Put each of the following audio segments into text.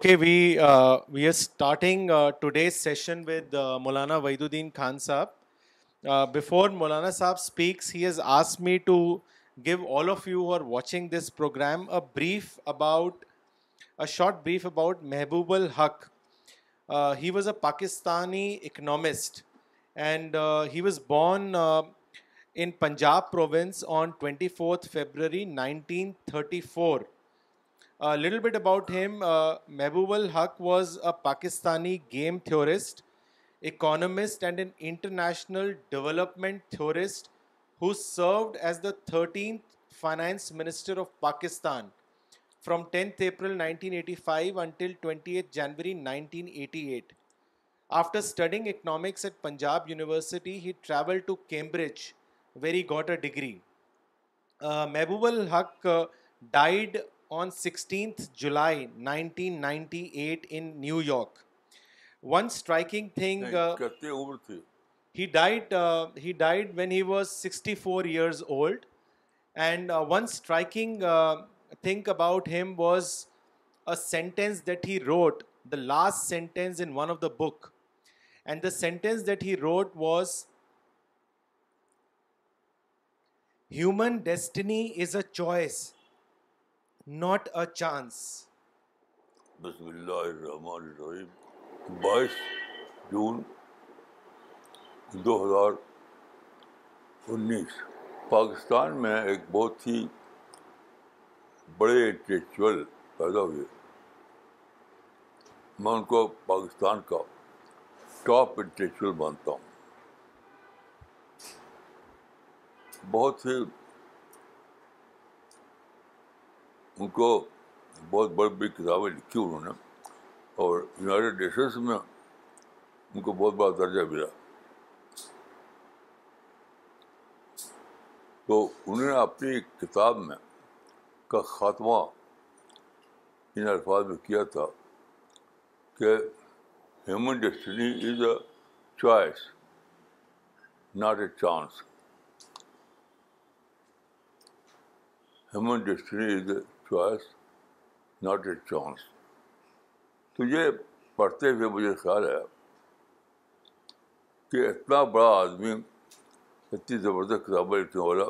Okay, uh, we are starting uh, today's session with uh, Maulana Wahiduddin Khan Sahab. Before Maulana Sahab speaks, he has asked me to give all of you who are watching this program a short brief about Mehboob ul Haq. He was a Pakistani economist, and he was born in Punjab province on 24th February 1934. A little bit about him. Uh, Mehboob Haq was a Pakistani game theorist, economist, and an international development theorist who served as the 13th Finance Minister of Pakistan from 10th April 1985 until 28th January 1988. After studying economics at Punjab University, he traveled to Cambridge where he got a degree. Uh, Mehboob Haq uh, died sentence that he wrote sentence book the sentence that he wrote was human destiny is a choice not a chance بسم اللہ الرحمن الرحیم بائیس جون دو ہزار انیس پاکستان میں ایک بہت ہی بڑے انٹلیکچوئل پیدا ہوئے میں ان کو پاکستان کا ٹاپ انٹلیکچوئل مانتا ہوں بہت ہی ان کو بہت بڑی بڑی کتابیں لکھی انہوں نے اور یونائٹیڈ نیشنس میں ان کو بہت بڑا درجہ ملا تو انہوں نے اپنی کتاب میں کا خاتمہ ان الفاظ میں کیا تھا کہ human destiny is a choice not a chance human destiny is a choice not a chance تو یہ پڑھتے ہوئے مجھے خیال آیا کہ اتنا بڑا آدمی اتنی زبردست کتابیں لکھنے والا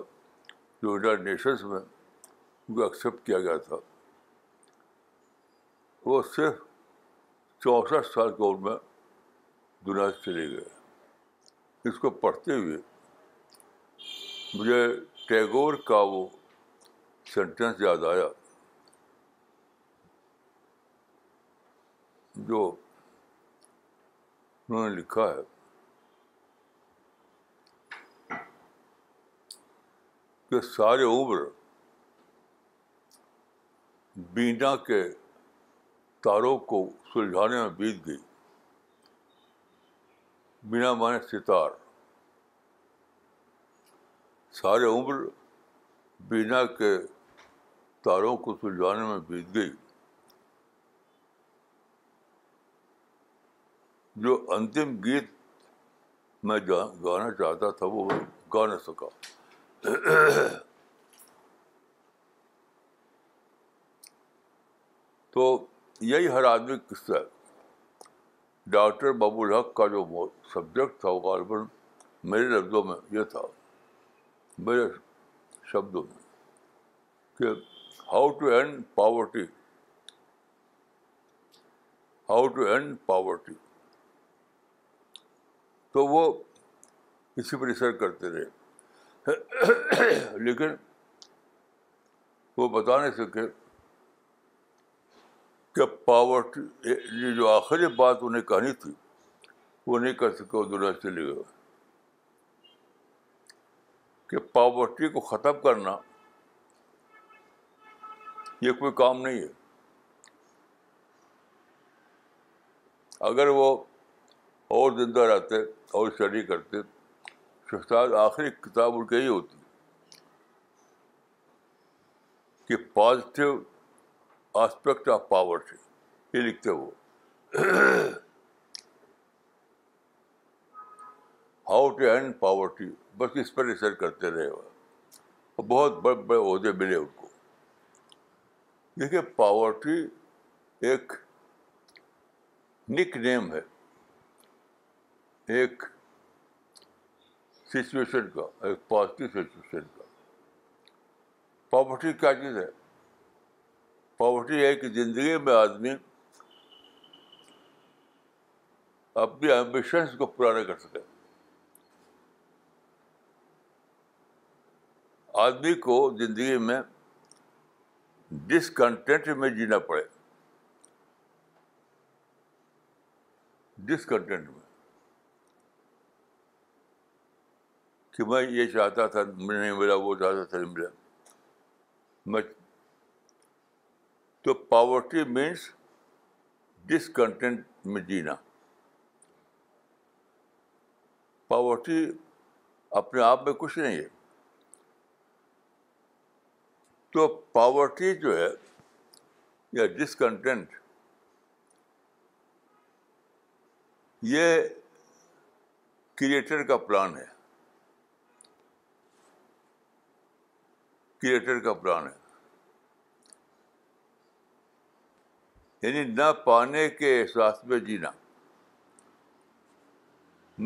جو یونائٹ نیشنس میں ان کو ایکسیپٹ کیا گیا تھا وہ صرف چونسٹھ سال کی عمر میں دنیا سے چلے گئے اس کو پڑھتے ہوئے مجھے ٹیگور کا وہ سینٹینس یاد آیا جو انہوں نے لکھا ہے کہ سارے عمر بینا کے تاروں کو سلجھانے میں بیت گئی بینا مانے ستار سارے عمر بینا کے تاروں کو سلجھانے میں بیت گئی جو انتم گیت میں گانا چاہتا تھا وہ گا نہ سکا تو یہی ہر آدمی قصہ ہے ڈاکٹر بابو الحق کا جو سبجیکٹ تھا وہ غالباً میرے لفظوں میں یہ تھا میرے شبدوں میں کہ how to end poverty how to end poverty تو وہ اسی پر پرشر کرتے رہے لیکن وہ بتا نہیں سکے کہ پاورٹی جو آخری بات انہیں کہانی تھی وہ نہیں کر سکے دنیا چلے گئے کہ پاورٹی کو ختم کرنا یہ کوئی کام نہیں ہے اگر وہ اور زندہ رہتے اور اسٹڈی کرتے آخری کتاب ان کی یہ ہوتی کہ پازیٹیو آسپیکٹ آف پاور سے یہ لکھتے وہ ہاؤ ٹو اینڈ پاورٹی بس اس پر ریسرچ کرتے رہے وہ بہت بڑے بڑے عہدے ملے ان کو دیکھیے پاورٹی ایک نک نیم ہے ایک سچویشن کا ایک پازیٹیو سچویشن کا پاورٹی کیا چیز ہے پاورٹی ہے کہ زندگی میں آدمی اپنی ایمبیشنس کو پورا کر سکے آدمی کو زندگی میں ڈسکنٹینٹ میں جینا پڑے ڈسکنٹینٹ میں کہ میں یہ چاہتا تھا مجھے نہیں ملا وہ چاہتا تھا نہیں ملا میں تو پاورٹی مینس ڈسکنٹینٹ میں جینا پاورٹی اپنے آپ میں کچھ نہیں ہے تو پاورٹی جو ہے یا ڈسکنٹینٹ یہ کریٹر کا پلان ہے کریٹر کا پلان ہے یعنی نہ پانے کے احساس میں جینا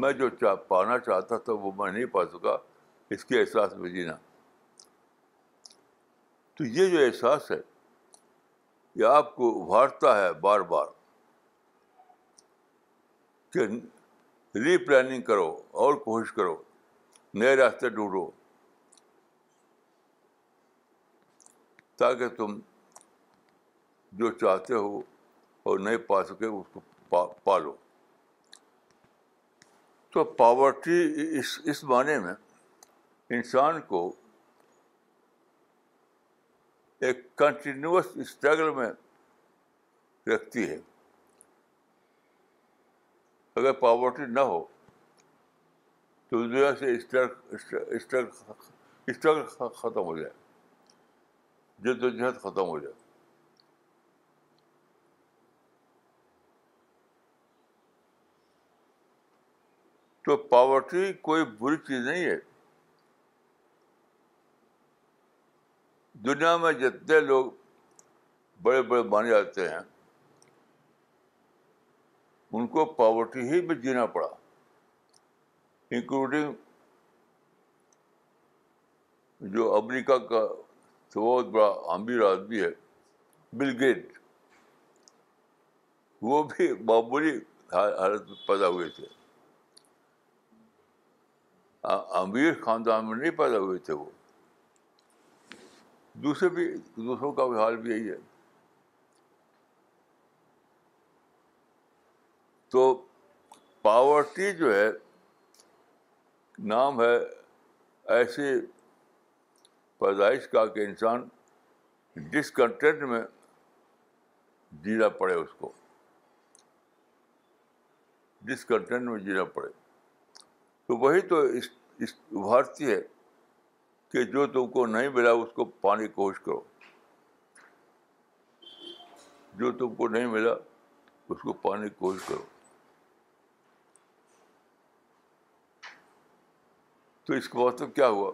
میں جو چاہ پانا چاہتا تھا وہ میں نہیں پا سکا اس کے احساس میں جینا تو یہ جو احساس ہے یہ آپ کو ابھارتا ہے بار بار کہ ری پلاننگ کرو اور کوشش کرو نئے راستے ڈھونڈو تاکہ تم جو چاہتے ہو اور نہیں پا سکے اس کو پا پالو تو پاورٹی اس اس معنی میں انسان کو ایک کنٹینیوس اسٹرگل میں رکھتی ہے اگر پاورٹی نہ ہو تو دنیا سے اسٹرگل ختم ہو جائے جد و جہد ختم ہو جائے تو پاورٹی کوئی بری چیز نہیں ہے دنیا میں جتنے لوگ بڑے بڑے مانے جاتے ہیں ان کو پاورٹی ہی میں جینا پڑا انکلوڈنگ جو امریکہ کا تو بہت بڑا امیر آدمی ہے بل گیٹ وہ بھی معمولی حالت میں پیدا ہوئے تھے امیر خاندان میں نہیں پیدا ہوئے تھے وہ دوسرے بھی دوسروں کا حال بھی یہی ہے تو پاورٹی جو ہے نام ہے ایسے پیدائش کا کہ انسان ڈسکنٹینٹ میں جینا پڑے اس کو ڈسکنٹینٹ میں جینا پڑے تو وہی تو اس ابھارتی ہے کہ جو تم کو نہیں ملا اس کو پانے کی کوشش کرو جو تم کو نہیں ملا اس کو پانی کی کوشش کرو تو اس کا مطلب کیا ہوا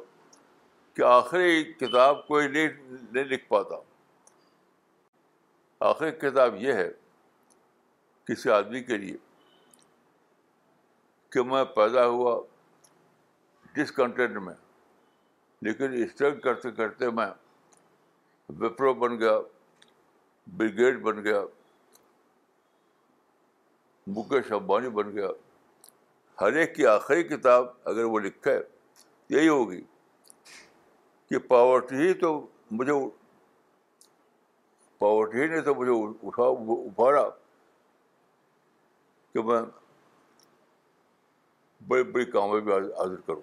کہ آخری کتاب کوئی نہیں نہیں لکھ پاتا آخری کتاب یہ ہے کسی آدمی کے لیے کہ میں پیدا ہوا جس کنٹینٹ میں لیکن اسٹرگ کرتے کرتے میں وپرو بن گیا بریگیڈ بن گیا مکیش امبانی بن گیا ہر ایک کی آخری کتاب اگر وہ لکھے یہی ہوگی کہ پاورٹی ہی تو مجھے پاورٹی نے تو مجھے اٹھا ابھارا کہ میں بڑی بڑی کاموں حاضر کروں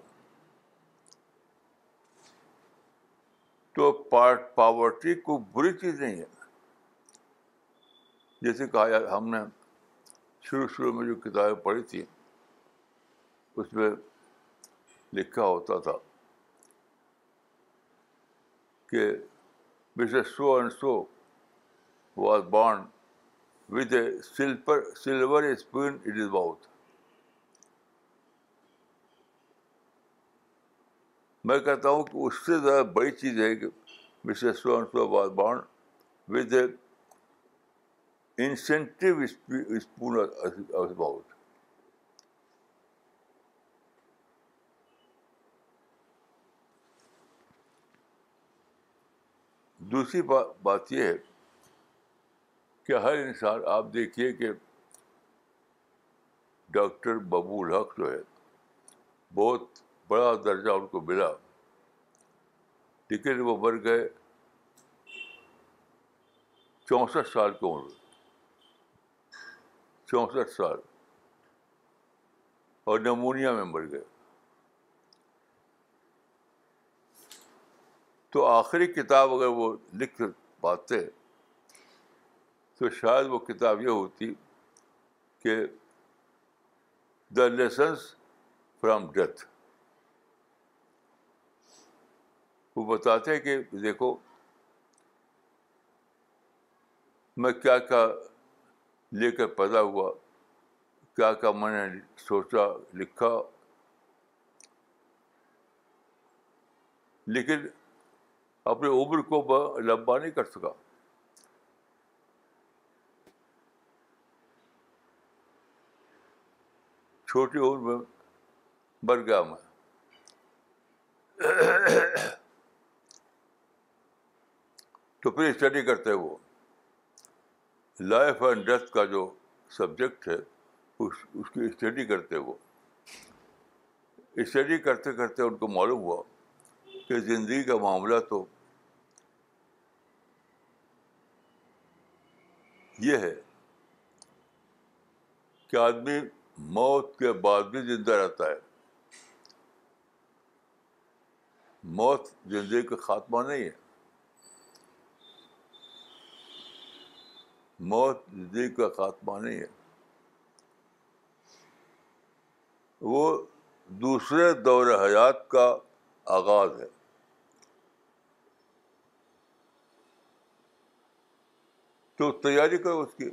تو پاورٹی کو بری چیز نہیں ہے جیسے کہا یار ہم نے شروع شروع میں جو کتابیں پڑھی تھیں اس میں لکھا ہوتا تھا کہ so and so was bond with a slipper silver spoon it is میں کہتا ہوں کہ اس سے زیادہ بڑی چیز ہے کہ mister so and so was bond with a incentive spoon دوسری بات یہ ہے کہ ہر انسان آپ دیکھیے کہ ڈاکٹر ببو الحق جو ہے بہت بڑا درجہ ان کو ملا لیکن وہ مر گئے چونسٹھ سال کی عمر چونسٹھ سال اور نمونیا میں مر گئے تو آخری کتاب اگر وہ لکھ پاتے تو شاید وہ کتاب یہ ہوتی کہ دا لیسنس فرام ڈیتھ وہ بتاتے ہیں کہ دیکھو میں کیا کیا لے کر پیدا ہوا کیا کیا میں نے سوچا لکھا لیکن اپنی عمر کو لمبا نہیں کر سکا چھوٹی عمر میں مر گیا میں تو پھر اسٹڈی کرتے وہ لائف اینڈ ڈیتھ کا جو سبجیکٹ ہے اس اس کی اسٹڈی کرتے وہ اسٹڈی کرتے کرتے ان کو معلوم ہوا کہ زندگی کا معاملہ تو یہ ہے کہ آدمی موت کے بعد بھی زندہ رہتا ہے موت زندگی کا خاتمہ نہیں ہے موت زندگی کا خاتمہ نہیں ہے وہ دوسرے دور حیات کا آغاز ہے تو تیاری کرو اس کی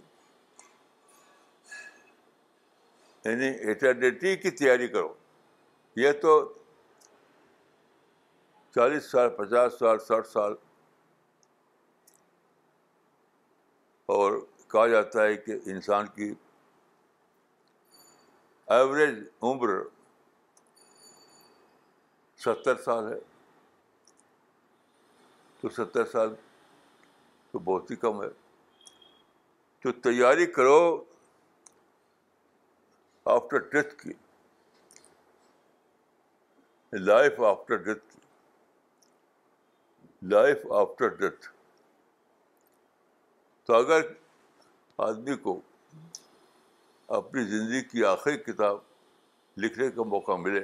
یعنی ایٹرنیٹی کی تیاری کرو یہ تو چالیس سال پچاس سال ساٹھ سال اور کہا جاتا ہے کہ انسان کی ایوریج عمر ستر سال ہے تو ستر سال تو بہت ہی کم ہے تو تیاری کرو آفٹر ڈیتھ کی لائف آفٹر ڈیتھ کی لائف آفٹر ڈیتھ تو اگر آدمی کو اپنی زندگی کی آخری کتاب لکھنے کا موقع ملے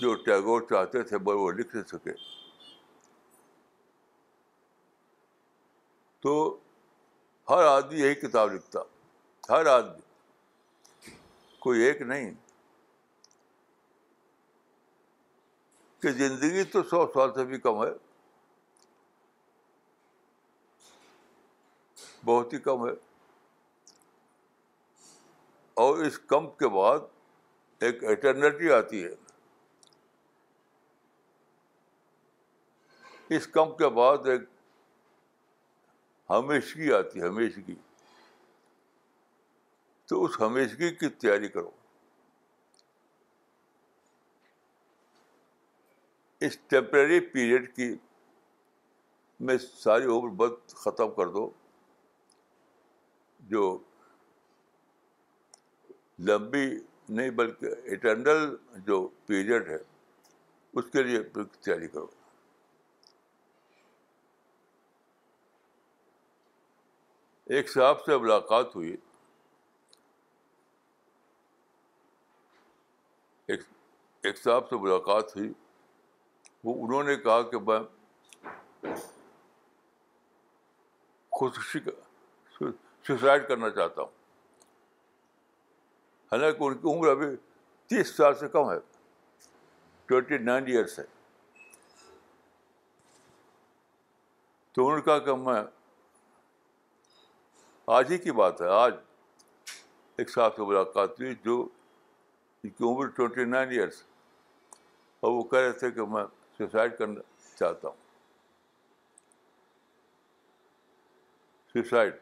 جو ٹیگور چاہتے تھے بڑے وہ لکھ نہیں سکے تو ہر آدمی یہی کتاب لکھتا ہر آدمی کوئی ایک نہیں کہ زندگی تو سو سال سے بھی کم ہے بہت ہی کم ہے اور اس کم کے بعد ایک ایٹرنیٹی آتی ہے اس کم کے بعد ایک ہمیشگی آتی ہے ہمیشگی تو اس ہمیشگی کی تیاری کرو اس ٹیمپرری پیریڈ کی میں ساری عمر بد ختم کر دو جو لمبی نہیں بلکہ اٹرنل جو پیریڈ ہے اس کے لیے تیاری کرو ایک صاحب سے ملاقات ہوئی ایک ایک صاحب سے ملاقات ہوئی وہ انہوں نے کہا کہ میں خودکشی سوسائڈ کرنا چاہتا ہوں حالانکہ ان کی عمر ابھی تیس سال سے کم ہے ٹوینٹی نائن ایئرس ہے تو انہوں نے کہا کہ میں آج ہی کی بات ہے آج ایک صاحب سے ملاقات ہوئی جو ان کی عمر ٹوئنٹی نائن ایئرس اور وہ کہہ رہے تھے کہ میں سوسائڈ کرنا چاہتا ہوں سوسائڈ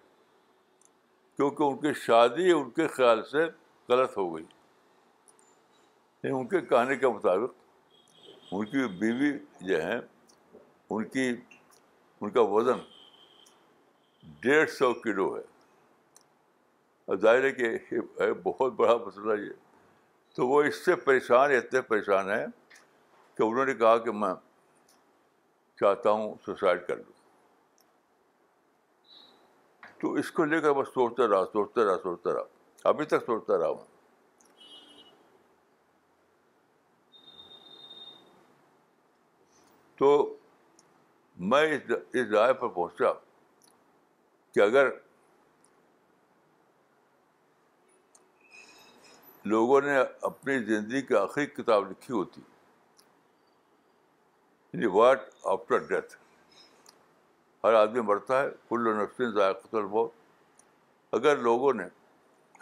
کیونکہ ان کی شادی ان کے خیال سے غلط ہو گئی یعنی ان کے کہانی کے مطابق ان کی بیوی جو ہیں ان کی ان کا وزن ڈیڑھ سو کلو ہے ظاہر ہے کہ بہت بڑا مسئلہ یہ تو وہ اس سے پریشان اتنے پریشان ہیں کہ انہوں نے کہا کہ میں چاہتا ہوں سوسائڈ کر لوں تو اس کو لے کر بس سوچتا رہا سوچتا رہا سوچتا رہا ابھی تک سوچتا رہا ہوں تو میں اس رائے پر پہنچا کہ اگر لوگوں نے اپنی زندگی کی آخری کتاب لکھی ہوتی واٹ آفٹر ڈیتھ ہر آدمی مرتا ہے کل نفسین ذائقہ بہت اگر لوگوں نے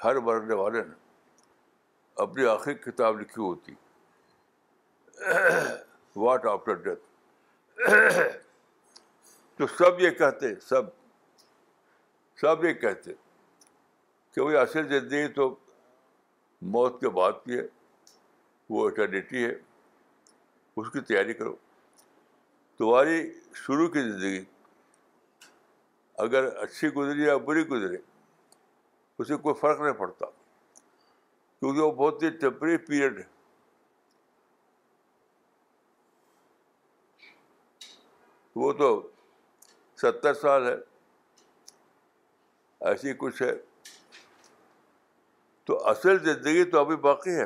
ہر مرنے والے نے اپنی آخری کتاب لکھی ہوتی واٹ آفٹر ڈیتھ تو سب یہ کہتے سب سب یہ کہتے کہ وہ اصل زندگی تو موت کے بعد کی ہے وہ اٹرنیٹی ہے اس کی تیاری کرو تمہاری شروع کی زندگی اگر اچھی گزری یا بری گزری اسے کوئی فرق نہیں پڑتا کیونکہ وہ بہت ہی ٹیمپری پیریڈ ہے وہ تو ستر سال ہے ایسی کچھ ہے تو اصل زندگی تو ابھی باقی ہے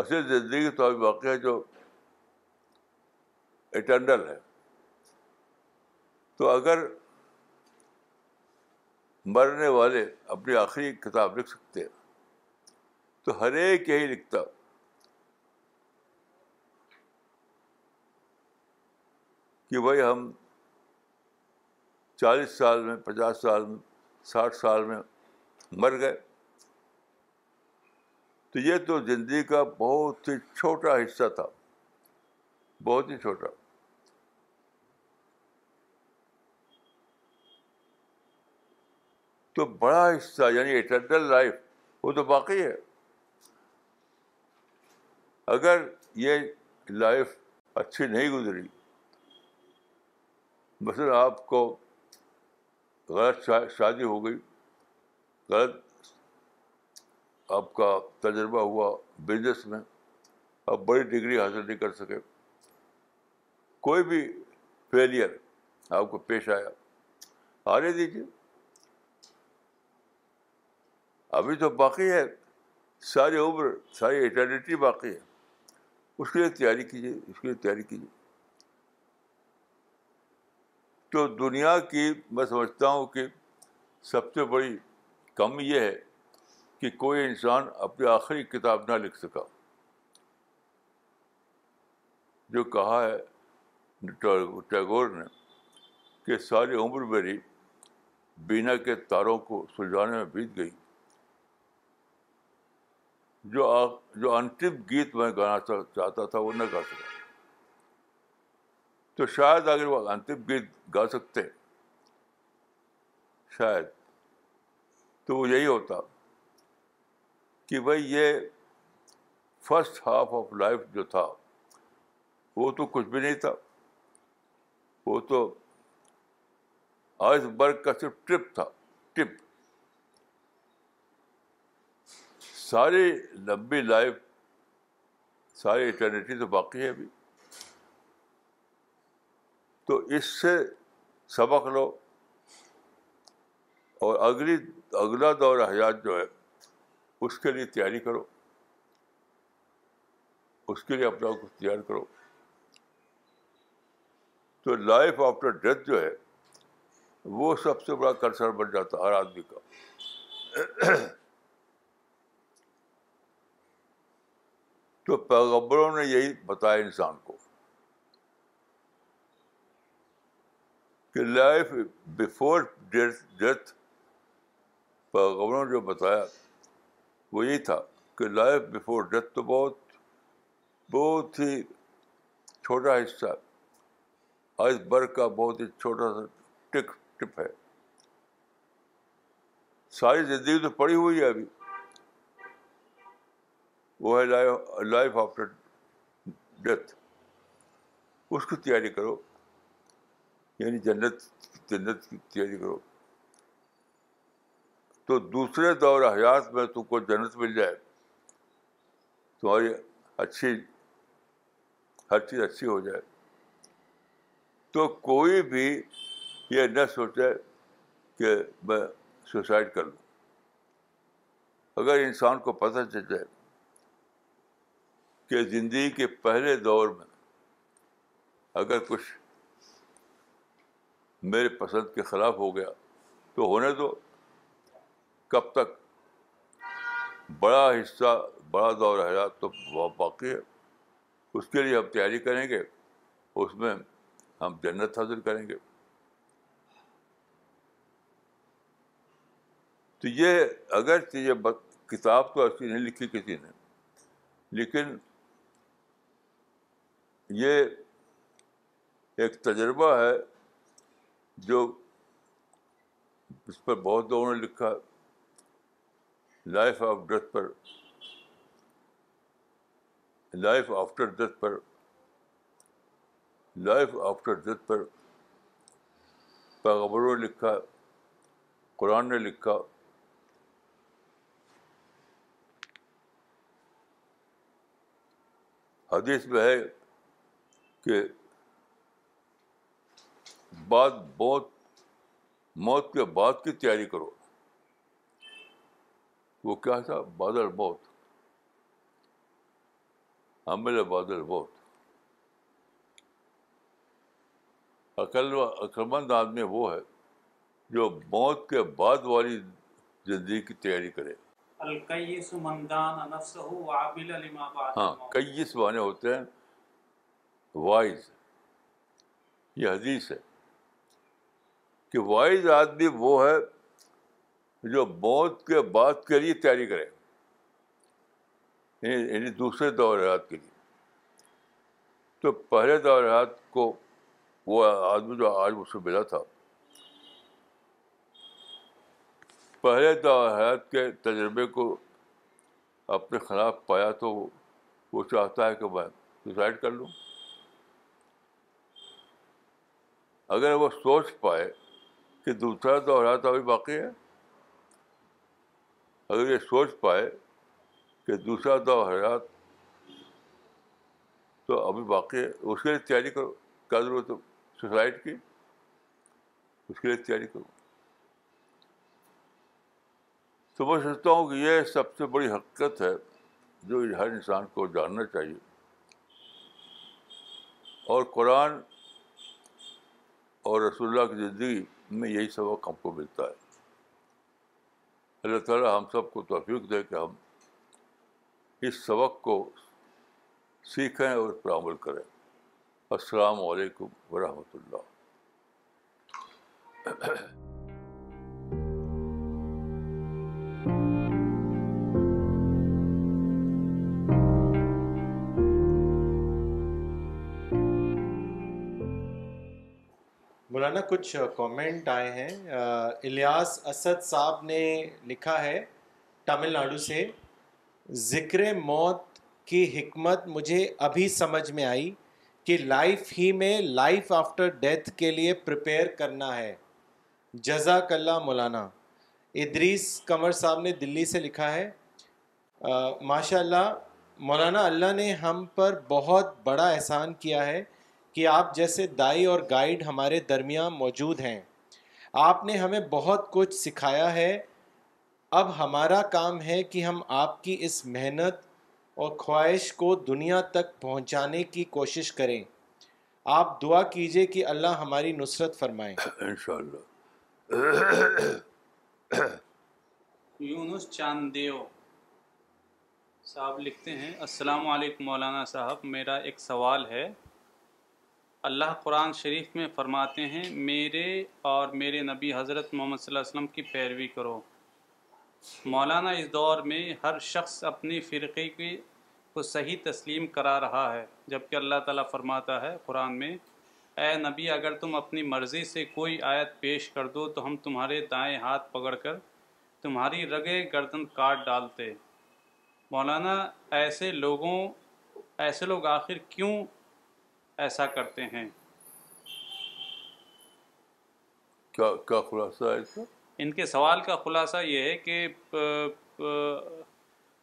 اصل زندگی تو ابھی باقی ہے جو اٹنڈل ہے تو اگر مرنے والے اپنی آخری کتاب لکھ سکتے ہیں تو ہر ایک یہی لکھتا کہ بھائی ہم چالیس سال میں پچاس سال میں ساٹھ سال میں مر گئے تو یہ تو زندگی کا بہت ہی چھوٹا حصہ تھا بہت ہی چھوٹا تو بڑا حصہ یعنی اٹرنل لائف وہ تو باقی ہے اگر یہ لائف اچھی نہیں گزری مثلا آپ کو غلط شادی ہو گئی غلط آپ کا تجربہ ہوا بزنس میں آپ بڑی ڈگری حاصل نہیں کر سکے کوئی بھی فیلئر آپ کو پیش آیا آنے دیجیے ابھی تو باقی ہے ساری عمر ساری ایٹرنیٹی باقی ہے اس کے لیے تیاری کیجیے اس کے لیے تیاری کیجیے تو دنیا کی میں سمجھتا ہوں کہ سب سے بڑی کم یہ ہے کہ کوئی انسان اپنی آخری کتاب نہ لکھ سکا جو کہا ہے ٹیگور نے کہ ساری عمر میری بینا کے تاروں کو سلجھانے میں بیت گئی جو جو انتم گیت میں گانا چاہتا تھا وہ نہ گا سکا تو شاید اگر وہ انتم گیت گا سکتے شاید تو وہ یہی ہوتا کہ بھائی یہ فرسٹ ہاف آف لائف جو تھا وہ تو کچھ بھی نہیں تھا وہ تو آئس برگ کا صرف ٹرپ تھا ساری لمبی لائف ساری اٹرنیٹی تو باقی ہے ابھی تو اس سے سبق لو اور اگلی اگلا دور حیات جو ہے اس کے لیے تیاری کرو اس کے لیے اپنا کچھ تیار کرو تو لائف آفٹر ڈیتھ جو ہے وہ سب سے بڑا کنسر بن جاتا ہر آدمی کا تو پیغبروں نے یہی بتایا انسان کو کہ لائف بفور ڈیتھ پیغمبروں نے جو بتایا وہ یہی تھا کہ لائف بفور ڈیتھ تو بہت بہت ہی چھوٹا حصہ آئس برگ کا بہت ہی چھوٹا سا ٹک ٹپ ہے ساری زندگی تو پڑی ہوئی ہے ابھی وہ ہے لائف لائف آفٹر ڈیتھ اس کی تیاری کرو یعنی جنت جنت کی تیاری کرو تو دوسرے دور حیات میں تم کو جنت مل جائے تمہاری اچھی ہر چیز اچھی ہو جائے تو کوئی بھی یہ نہ سوچے کہ میں سوسائڈ کر لوں اگر انسان کو پتہ چل جائے کہ زندگی کے پہلے دور میں اگر کچھ میرے پسند کے خلاف ہو گیا تو ہونے دو کب تک بڑا حصہ بڑا دور ہے تو باقی ہے اس کے لیے ہم تیاری کریں گے اس میں ہم جنت حاصل کریں گے تو یہ اگر یہ کتاب تو ایسی نہیں لکھی کسی نے لیکن یہ ایک تجربہ ہے جو اس پر بہت لوگوں نے لکھا لائف آف ڈیتھ پر لائف آفٹر ڈیتھ پر لائف آفٹر ڈیتھ پر پیغبروں نے لکھا قرآن نے لکھا حدیث میں ہے کہ بات بہت موت کے بعد کی تیاری کرو وہ کیا تھا بادل بہت عقلمند آدمی وہ ہے جو موت کے بعد والی زندگی کی تیاری کرے ہاں کئی معنی ہوتے ہیں وائز یہ حدیث ہے کہ وائز آدمی وہ ہے جو موت کے بعد کے لیے تیاری کرے یعنی, یعنی دوسرے حیات کے لیے تو پہلے حیات کو وہ آدمی جو آج مجھ سے ملا تھا پہلے حیات کے تجربے کو اپنے خلاف پایا تو وہ چاہتا ہے کہ میں سوسائڈ کر لوں اگر وہ سوچ پائے کہ دوسرا دورات ابھی باقی ہے اگر یہ سوچ پائے کہ دوسرا دو حیات تو ابھی ہے اس کے لیے تیاری کرو کیا ضرورت ہے سوسائڈ کی اس کے لیے تیاری کرو تو میں سوچتا ہوں کہ یہ سب سے بڑی حقیقت ہے جو ہر انسان کو جاننا چاہیے اور قرآن اور رسول اللہ کی زندگی میں یہی سبق ہم کو ملتا ہے اللہ تعالیٰ ہم سب کو توفیق دے کہ ہم اس سبق کو سیکھیں اور پر عمل کریں السلام علیکم ورحمۃ اللہ مولانا کچھ کومنٹ آئے ہیں الیاس اسد صاحب نے لکھا ہے تامل ناڈو سے ذکر موت کی حکمت مجھے ابھی سمجھ میں آئی کہ لائف ہی میں لائف آفٹر ڈیتھ کے لیے پریپیئر کرنا ہے جزاک اللہ مولانا ادریس کمر صاحب نے دلی سے لکھا ہے ماشاء اللہ مولانا اللہ نے ہم پر بہت بڑا احسان کیا ہے کہ آپ جیسے دائی اور گائیڈ ہمارے درمیان موجود ہیں آپ نے ہمیں بہت کچھ سکھایا ہے اب ہمارا کام ہے کہ ہم آپ کی اس محنت اور خواہش کو دنیا تک پہنچانے کی کوشش کریں آپ دعا کیجئے کہ اللہ ہماری نصرت فرمائیں انشاءاللہ یونس چاندیو صاحب لکھتے ہیں السلام علیکم مولانا صاحب میرا ایک سوال ہے اللہ قرآن شریف میں فرماتے ہیں میرے اور میرے نبی حضرت محمد صلی اللہ علیہ وسلم کی پیروی کرو مولانا اس دور میں ہر شخص اپنی فرقے کی کو صحیح تسلیم کرا رہا ہے جبکہ اللہ تعالیٰ فرماتا ہے قرآن میں اے نبی اگر تم اپنی مرضی سے کوئی آیت پیش کر دو تو ہم تمہارے دائیں ہاتھ پکڑ کر تمہاری رگے گردن کاٹ ڈالتے مولانا ایسے لوگوں ایسے لوگ آخر کیوں ایسا کرتے ہیں کیا کیا خلاصہ ہے اس ان کے سوال کا خلاصہ یہ ہے کہ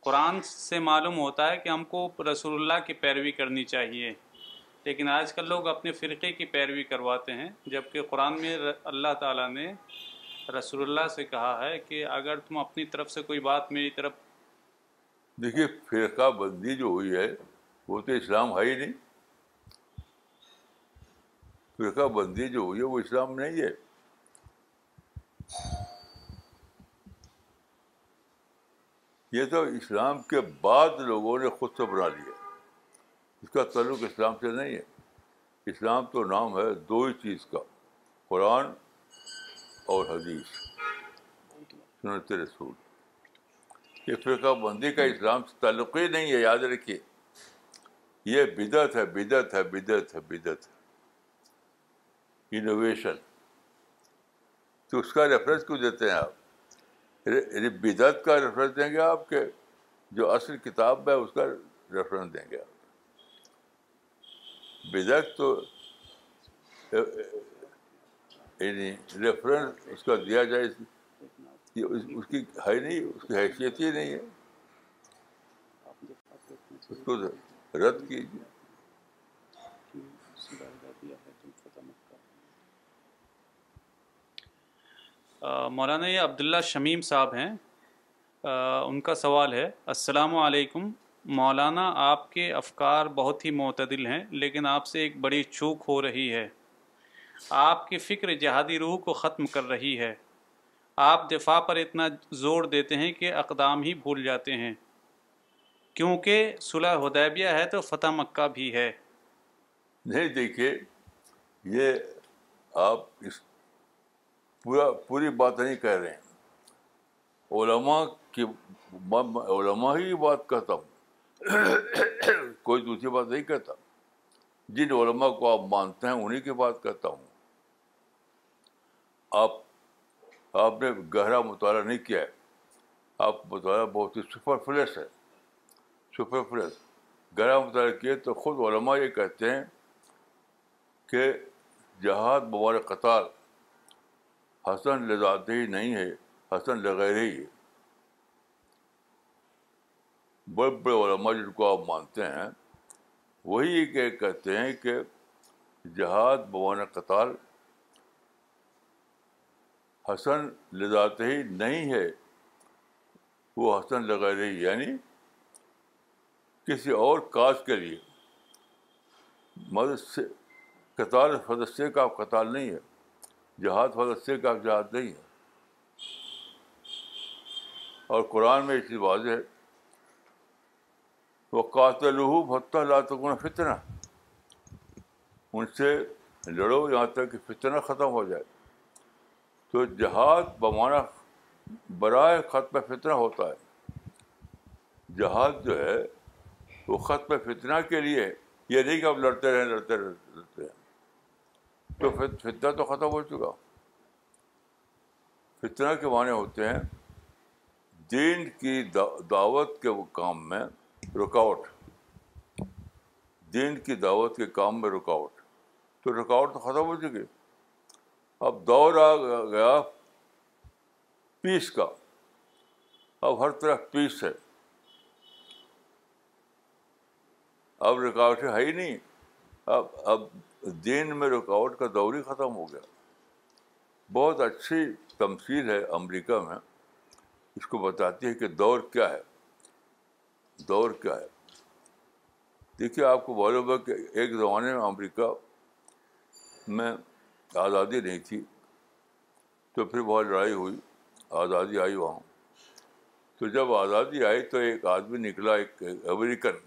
قرآن سے معلوم ہوتا ہے کہ ہم کو رسول اللہ کی پیروی کرنی چاہیے لیکن آج کل لوگ اپنے فرقے کی پیروی کرواتے ہیں جبکہ قرآن میں اللہ تعالیٰ نے رسول اللہ سے کہا ہے کہ اگر تم اپنی طرف سے کوئی بات میری طرف دیکھیے فرقہ بندی جو ہوئی ہے وہ تو اسلام ہے ہی نہیں فرقہ بندی جو ہوئی ہے وہ اسلام نہیں ہے یہ تو اسلام کے بعد لوگوں نے خود سے بنا لیا اس کا تعلق اسلام سے نہیں ہے اسلام تو نام ہے دو ہی چیز کا قرآن اور حدیث سنت رسول یہ فرقہ بندی کا اسلام سے تعلق ہی نہیں ہے یاد رکھیے یہ بدعت ہے بدعت ہے بدعت ہے بدعت ہے انوویشن تو اس کا ریفرنس کیوں دیتے ہیں آپ بدعت کا ریفرنس دیں گے آپ کے جو اصل کتاب ہے اس کا ریفرنس دیں گے آپ بدعت تو یعنی ریفرنس اس کا دیا جائے اس کی ہے نہیں اس کی حیثیت ہی نہیں ہے اس کو رد کیجیے مولانا یہ عبداللہ شمیم صاحب ہیں ان کا سوال ہے السلام علیکم مولانا آپ کے افکار بہت ہی معتدل ہیں لیکن آپ سے ایک بڑی چوک ہو رہی ہے آپ کی فکر جہادی روح کو ختم کر رہی ہے آپ دفاع پر اتنا زور دیتے ہیں کہ اقدام ہی بھول جاتے ہیں کیونکہ صلح حدیبیہ ہے تو فتح مکہ بھی ہے نہیں دیکھیے یہ آپ اس پورا پوری بات نہیں کہہ رہے ہیں علماء کی علماء ہی بات کہتا ہوں کوئی دوسری بات نہیں کہتا جن علماء کو آپ مانتے ہیں انہیں کی بات کہتا ہوں آپ آپ نے گہرا مطالعہ نہیں کیا ہے آپ مطالعہ بہت ہی سپر فلیس ہے سپر فلیس گہرا مطالعہ کیا تو خود علماء یہ کہتے ہیں کہ جہاد مبارک قطار حسن لذات ہی نہیں ہے حسن لغیر ہی ہے بڑے بڑے علما جن کو آپ مانتے ہیں وہی کہ کہتے ہیں کہ جہاد بوان قطار حسن لذات ہی نہیں ہے وہ حسن لگا رہی یعنی کسی اور کاج کے لیے مدرسے قطار حدسے کا قطار نہیں ہے جہاد فلسطین کا جہاد نہیں ہے اور قرآن میں اسی واضح ہے وہ کات لا حتہ لاتون فطرہ ان سے لڑو یہاں تک کہ فتنہ ختم ہو جائے تو جہاد بمانا برائے خط فتنہ ہوتا ہے جہاد جو ہے وہ خط فتنہ کے لیے یہ نہیں کہ آپ لڑتے رہیں لڑتے رہتے رہیں تو فتنہ تو ختم ہو چکا فتنہ کے معنی ہوتے ہیں دین کی دعوت کے کام میں رکاوٹ دین کی دعوت کے کام میں رکاوٹ تو رکاوٹ تو ختم ہو چکی اب دور آ گیا پیس کا اب ہر طرح پیس ہے اب رکاوٹیں ہے ہی نہیں اب اب دین میں رکاوٹ کا دور ہی ختم ہو گیا بہت اچھی تمثیل ہے امریکہ میں اس کو بتاتی ہے کہ دور کیا ہے دور کیا ہے دیکھیے آپ کو بولو ہے کہ ایک زمانے میں امریکہ میں آزادی نہیں تھی تو پھر بہت لڑائی ہوئی آزادی آئی وہاں تو جب آزادی آئی تو ایک آدمی نکلا ایک امریکن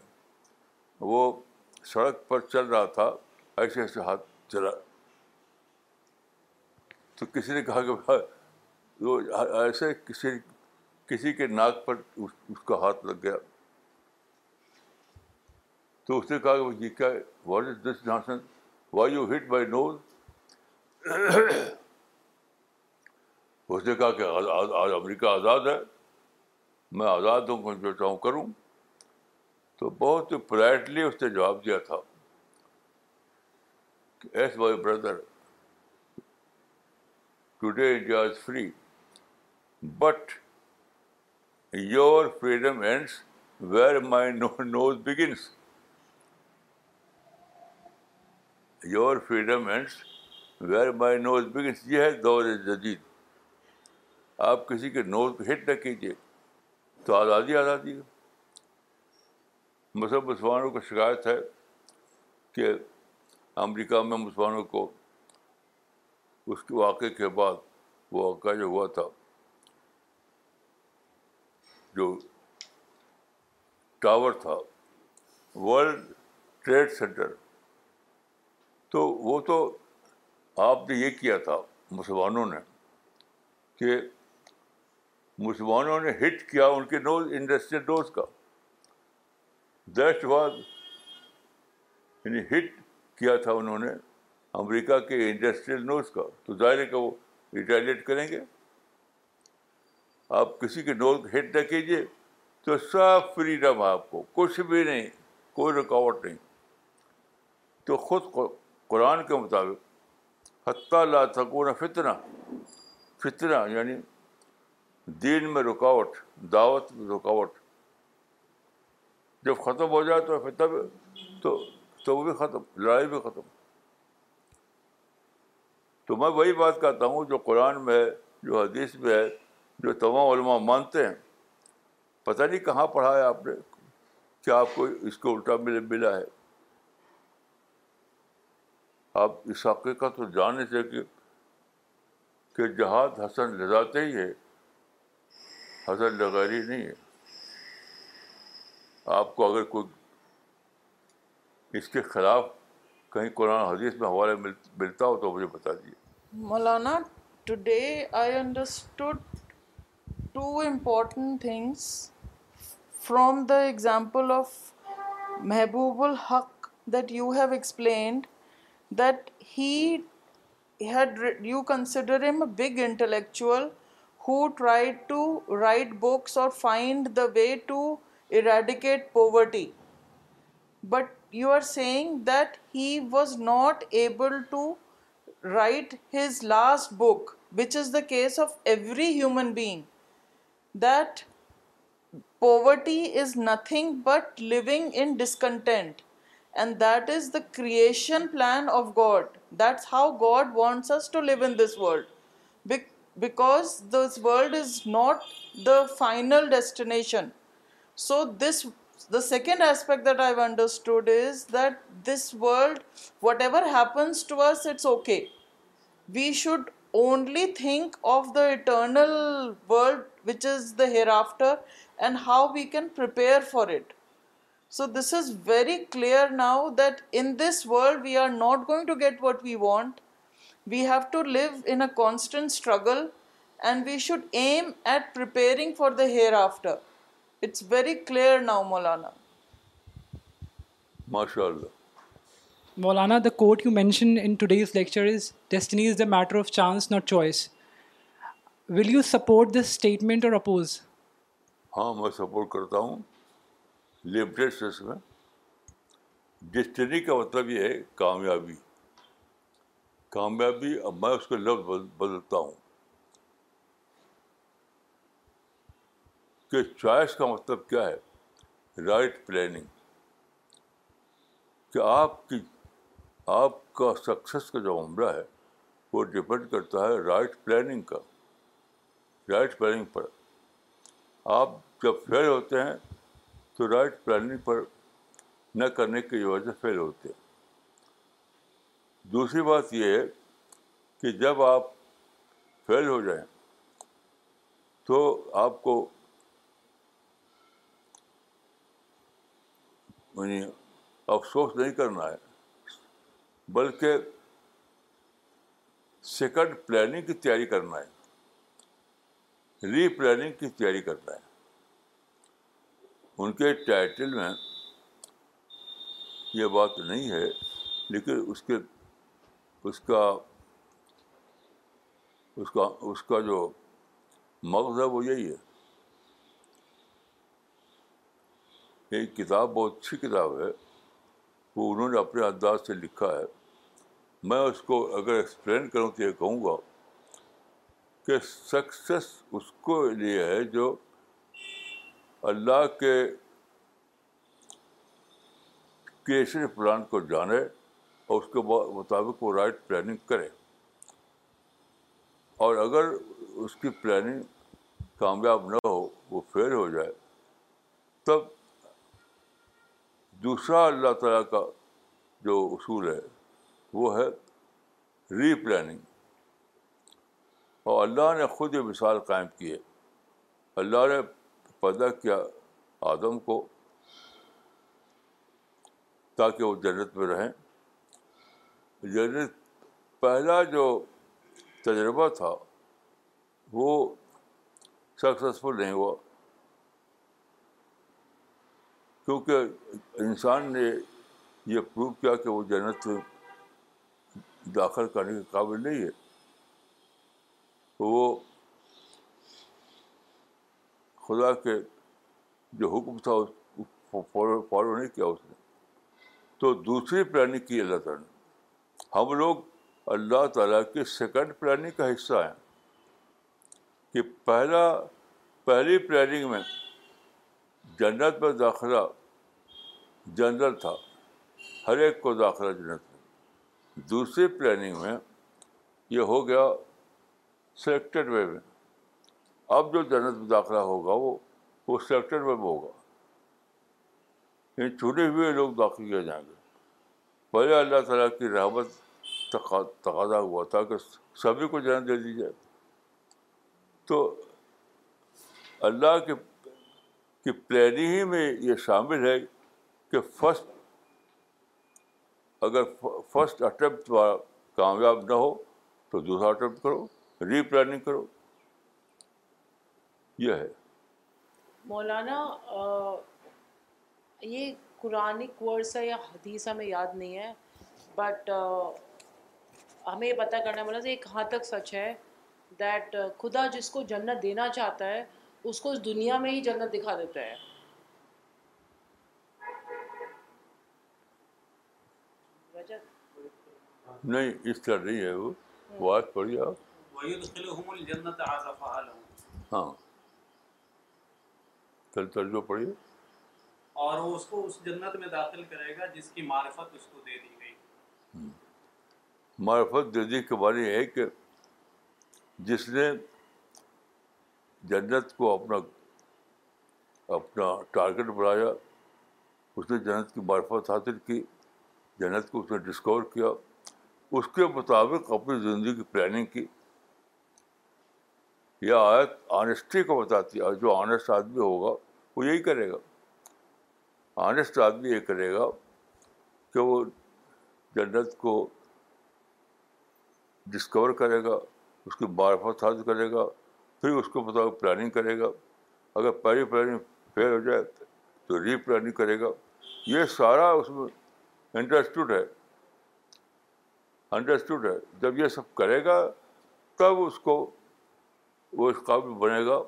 وہ سڑک پر چل رہا تھا ایسے ایسے ہاتھ چلا تو کسی نے کہا کہ ایسے کسی کسی کے ناک پر اس کا ہاتھ لگ گیا تو اس نے کہا کہ یہ کیا ہے اس نے کہا کہ آج امریکہ آزاد ہے میں آزاد ہوں جو چاہوں کروں تو بہت ہی پولائٹلی اس نے جواب دیا تھا کہ yes my brother today India is free but your freedom ends where my nose begins your freedom ends where my nose begins یہ ہے دور جدید آپ کسی کے نوز کو ہٹ نہ کیجیے تو آزادی آزادی ہے مذہب مسلمانوں کو شکایت ہے کہ امریکہ میں مسلمانوں کو اس کے واقعے کے بعد وہ واقعہ جو ہوا تھا جو ٹاور تھا ورلڈ ٹریڈ سینٹر تو وہ تو آپ نے یہ کیا تھا مسلمانوں نے کہ مسلمانوں نے ہٹ کیا ان کے نوز انڈسٹریل نوز کا دہشت واز یعنی ہٹ کیا تھا انہوں نے امریکہ کے انڈسٹریل نوز کا تو ظاہر ہے کہ وہ ریٹیلیٹ کریں گے آپ کسی کے نوز کو ہٹ نہ کیجیے تو سب فریڈم ہے آپ کو کچھ بھی نہیں کوئی رکاوٹ نہیں تو خود قرآن کے مطابق حتیٰ لا تکون فتنہ فتنہ یعنی دین میں رکاوٹ دعوت میں رکاوٹ جب ختم ہو جائے تو فتح بھی تو تو وہ بھی ختم لڑائی بھی ختم تو میں وہی بات کہتا ہوں جو قرآن میں ہے جو حدیث میں ہے جو تمام علماء مانتے ہیں پتہ نہیں کہاں پڑھا ہے آپ نے کیا آپ کو اس کو الٹا مل ملا ہے آپ اس حقیقت تو جانے سے کہ کہ جہاد حسن لذاتے ہی ہے حسن لذا نہیں ہے آپ کو اگر کوئی اس کے خلاف کہیں قرآن حدیث میں حوالے ملتا ہو تو مجھے بتا دیجیے مولانا today I understood two important things from the example of Mehboob ul Haq that you have explained that he had you consider M A big intellectual who try to write books اور find the way to eradicate poverty. But you are saying that he was not able to write his last book, which is the case of every human being, that poverty is nothing but living in discontent, and that is the creation plan of God. That's how God wants us to live in this world, because this world is not the final destination. So the second aspect that I've understood is that this world, whatever happens to us, it's okay. We should only think of the eternal world, which is the hereafter, and how we can prepare for it. So this is very clear now that in this world we are not going to get what we want. We have to live in a constant struggle, and we should aim at preparing for the hereafter. It's very clear now مولانا ماشاء اللہ Maulana the quote you mention in today's lecture is destiny is the matter of chance not choice will you support this statement or oppose ہاں میں support کرتا ہوں limited sense میں destiny کا مطلب یہ ہے کامیابی کامیابی اب میں اس کو لفظ بدلتا ہوں کہ چوائس کا مطلب کیا ہے رائٹ پلاننگ کہ آپ کی آپ کا سکسیس کا جو عمرہ ہے وہ ڈپینڈ کرتا ہے رائٹ پلاننگ کا رائٹ پلاننگ پر آپ جب فیل ہوتے ہیں تو رائٹ پلاننگ پر نہ کرنے کی وجہ سے فیل ہوتے ہیں دوسری بات یہ ہے کہ جب آپ فیل ہو جائیں تو آپ کو یعنی افسوس نہیں کرنا ہے بلکہ سیکنڈ پلاننگ کی تیاری کرنا ہے ری پلاننگ کی تیاری کرنا ہے ان کے ٹائٹل میں یہ بات نہیں ہے لیکن اس کے اس کا اس کا اس کا جو مغذ ہے وہ یہی ہے ایک کتاب بہت اچھی کتاب ہے وہ انہوں نے اپنے انداز سے لکھا ہے میں اس کو اگر ایکسپلین کروں تو یہ کہوں گا کہ سکسیس اس کو لیے ہے جو اللہ کے کریشن پلان کو جانے اور اس کے مطابق وہ رائٹ پلاننگ کرے اور اگر اس کی پلاننگ کامیاب نہ ہو وہ فیل ہو جائے تب دوسرا اللہ تعالیٰ کا جو اصول ہے وہ ہے ری پلاننگ اور اللہ نے خود یہ مثال قائم کی ہے اللہ نے پیدا کیا آدم کو تاکہ وہ جنت میں رہیں جنت پہلا جو تجربہ تھا وہ سکسیزفل نہیں ہوا کیونکہ انسان نے یہ پروو کیا کہ وہ جنت داخل کرنے کے قابل نہیں ہے تو وہ خدا کے جو حکم تھا اس فالو نہیں کیا اس نے تو دوسری پلاننگ کی اللہ تعالیٰ نے ہم لوگ اللہ تعالیٰ کی سیکنڈ پلاننگ کا حصہ ہیں کہ پہلا پہلی پلاننگ میں جنت میں داخلہ جنرل تھا ہر ایک کو داخلہ جنت میں دوسری پلاننگ میں یہ ہو گیا سلیکٹڈ وے میں اب جو جنت میں داخلہ ہوگا وہ وہ سلیکٹڈ وے میں ہوگا یعنی چنے ہوئے لوگ داخل کیے جائیں گے پہلے اللہ تعالیٰ کی رحمت تقاضا ہوا تھا کہ سبھی کو جنت دے دی جائے تو اللہ کے کہ پلاننگ ہی میں یہ شامل ہے کہ فسٹ اگر فسٹ اٹمپٹ کامیاب نہ ہو تو دوسرا اٹمپٹ کرو ری پلاننگ کرو یہ ہے مولانا آ, یہ قرآن ورس ہے یا حدیث ہمیں یاد نہیں ہے بٹ ہمیں یہ پتہ کرنا ہے مولانا یہ کہاں تک سچ ہے دیٹ خدا جس کو جنت دینا چاہتا ہے اس کو اس دنیا میں ہی جنت دکھا دیتا ہے نہیں اس طرح نہیں ہے وہ وہ آج پڑھی آپ ہاں کل ترجمہ پڑھیے اور وہ اس کو اس جنت میں داخل کرے گا جس کی معرفت اس کو دے دی گئی معرفت دے دی کے بارے ہے کہ جس نے جنت کو اپنا اپنا ٹارگیٹ بنایا اس نے جنت کی معرفت حاصل کی جنت کو اس نے ڈسکور کیا اس کے مطابق اپنی زندگی کی پلاننگ کی یہ آیت آنیسٹی کو بتاتی ہے جو آنیسٹ آدمی ہوگا وہ یہی کرے گا آنیسٹ آدمی یہ کرے گا کہ وہ جنت کو ڈسکور کرے گا اس کی معرفت حاصل کرے گا پھر اس کو پتا پلاننگ کرے گا اگر پہلی پلاننگ فیل ہو جائے تو ری پلاننگ کرے گا یہ سارا اس میں انڈسٹیوڈ ہے انڈرسٹوڈ ہے جب یہ سب کرے گا تب اس کو وہ اس قابل بنے گا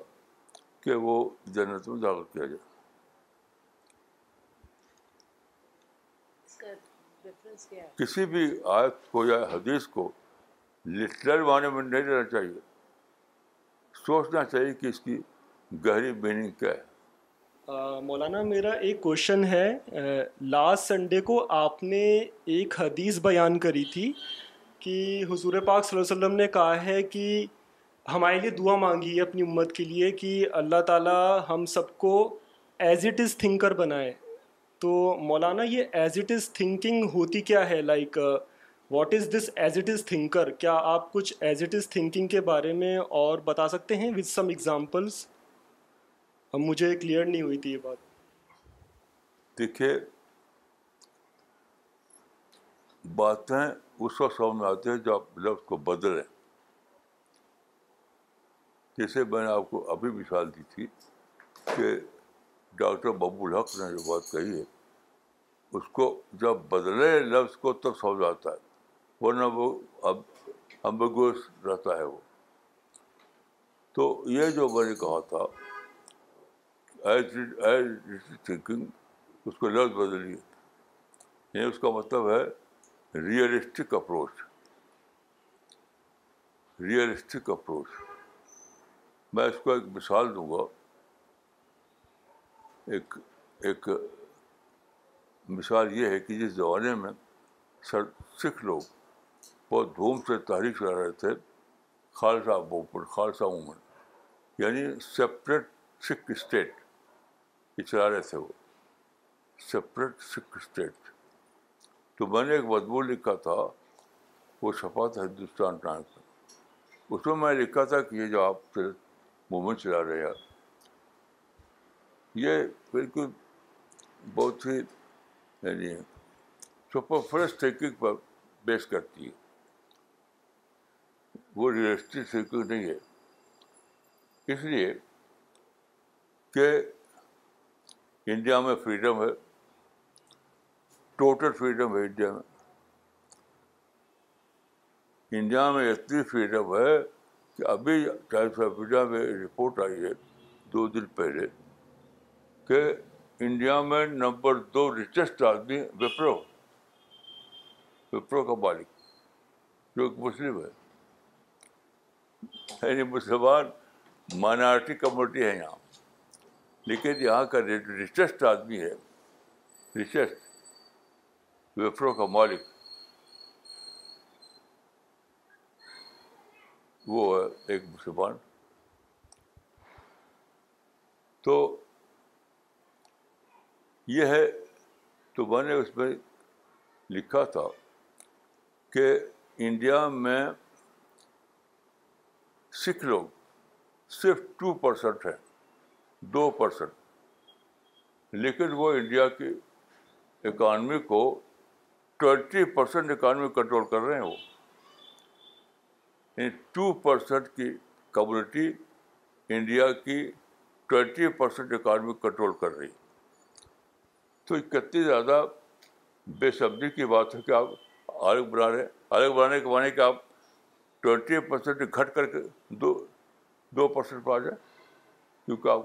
کہ وہ جنت میں داخل کیا جائے کسی بھی آیت کو یا حدیث کو لٹرل معنی میں نہیں لینا چاہیے سوچنا چاہیے کہ اس کی گہری میننگ کیا ہے مولانا میرا ایک کوشچن ہے لاسٹ سنڈے کو آپ نے ایک حدیث بیان کری تھی کہ حضور پاک صلی اللہ علیہ وسلم نے کہا ہے کہ ہمارے لیے دعا مانگی ہے اپنی امت کے لیے کہ اللہ تعالیٰ ہم سب کو ایز اٹ از تھنکر بنائے تو مولانا یہ ایز اٹ از تھنکنگ ہوتی کیا ہے like like, what is this as it is thinker کیا آپ کچھ ایز اٹ از تھنکنگ کے بارے میں اور بتا سکتے ہیں وتھ سم ایگزامپلس اب مجھے کلیئر نہیں ہوئی تھی یہ بات دیکھیے باتیں اس وقت سمجھ آتی ہیں جو آپ لفظ کو بدلیں جیسے میں نے آپ کو ابھی مثال دی تھی کہ ڈاکٹر ببو الحق نے جو بات کہی ہے اس کو جب بدلے لفظ کو تب سمجھ آتا ہے ورنہ وہ اب امبوس رہتا ہے وہ تو یہ جو میں نے کہا تھا تھنکنگ اس کو لفظ بدلیے یعنی اس کا مطلب ہے ریئلسٹک اپروچ ریئلسٹک اپروچ میں اس کو ایک مثال دوں گا ایک ایک مثال یہ ہے کہ جس زمانے میں سکھ لوگ بہت دھوم سے تحریک چلا رہے تھے خالصہ خالصہ وومن یعنی سپریٹ سکھ اسٹیٹ یہ چلا رہے تھے وہ سپریٹ سکھ اسٹیٹ تو میں نے ایک بدبول لکھا تھا وہ چھپا تھا ہندوستان ٹائمس میں اس میں میں لکھا تھا کہ یہ جو آپ سے چلا رہے ہیں یہ بالکل بہت ہی یعنی سپر فریش تریکی پر بیس کرتی ہے وہ ریئلسٹک سیکھ نہیں ہے اس لیے کہ انڈیا میں فریڈم ہے ٹوٹل فریڈم ہے انڈیا میں انڈیا میں اتنی فریڈم ہے کہ ابھی ٹائمس آف انڈیا میں رپورٹ آئی ہے دو دن پہلے کہ انڈیا میں نمبر دو ریچسٹ آدمی وپرو وپرو کا مالک جو ایک مسلم ہے یعنی مسلمان مائنارٹی کمیونٹی ہے یہاں لیکن یہاں کا ریچسٹ آدمی ہے ریچسٹ ویفروں کا مالک وہ ہے ایک مسلمان تو یہ ہے تو میں نے اس میں لکھا تھا کہ انڈیا میں سکھ لوگ صرف ٹو پرسینٹ ہیں دو پرسینٹ لیکن وہ انڈیا کی اکانمی کو ٹوینٹی پرسینٹ اکانمی کنٹرول کر رہے ہیں وہ یعنی ٹو پرسینٹ کی کمیونٹی انڈیا کی ٹوینٹی پرسینٹ اکانمی کنٹرول کر رہی تو کتنی زیادہ بے سبزی کی بات ہے کہ آپ الگ بنا رہے ہیں بنانے کے معنی کہ آپ ٹوینٹی پرسینٹ گھٹ کر کے دو دو پرسینٹ پہ آ جائے کیونکہ آپ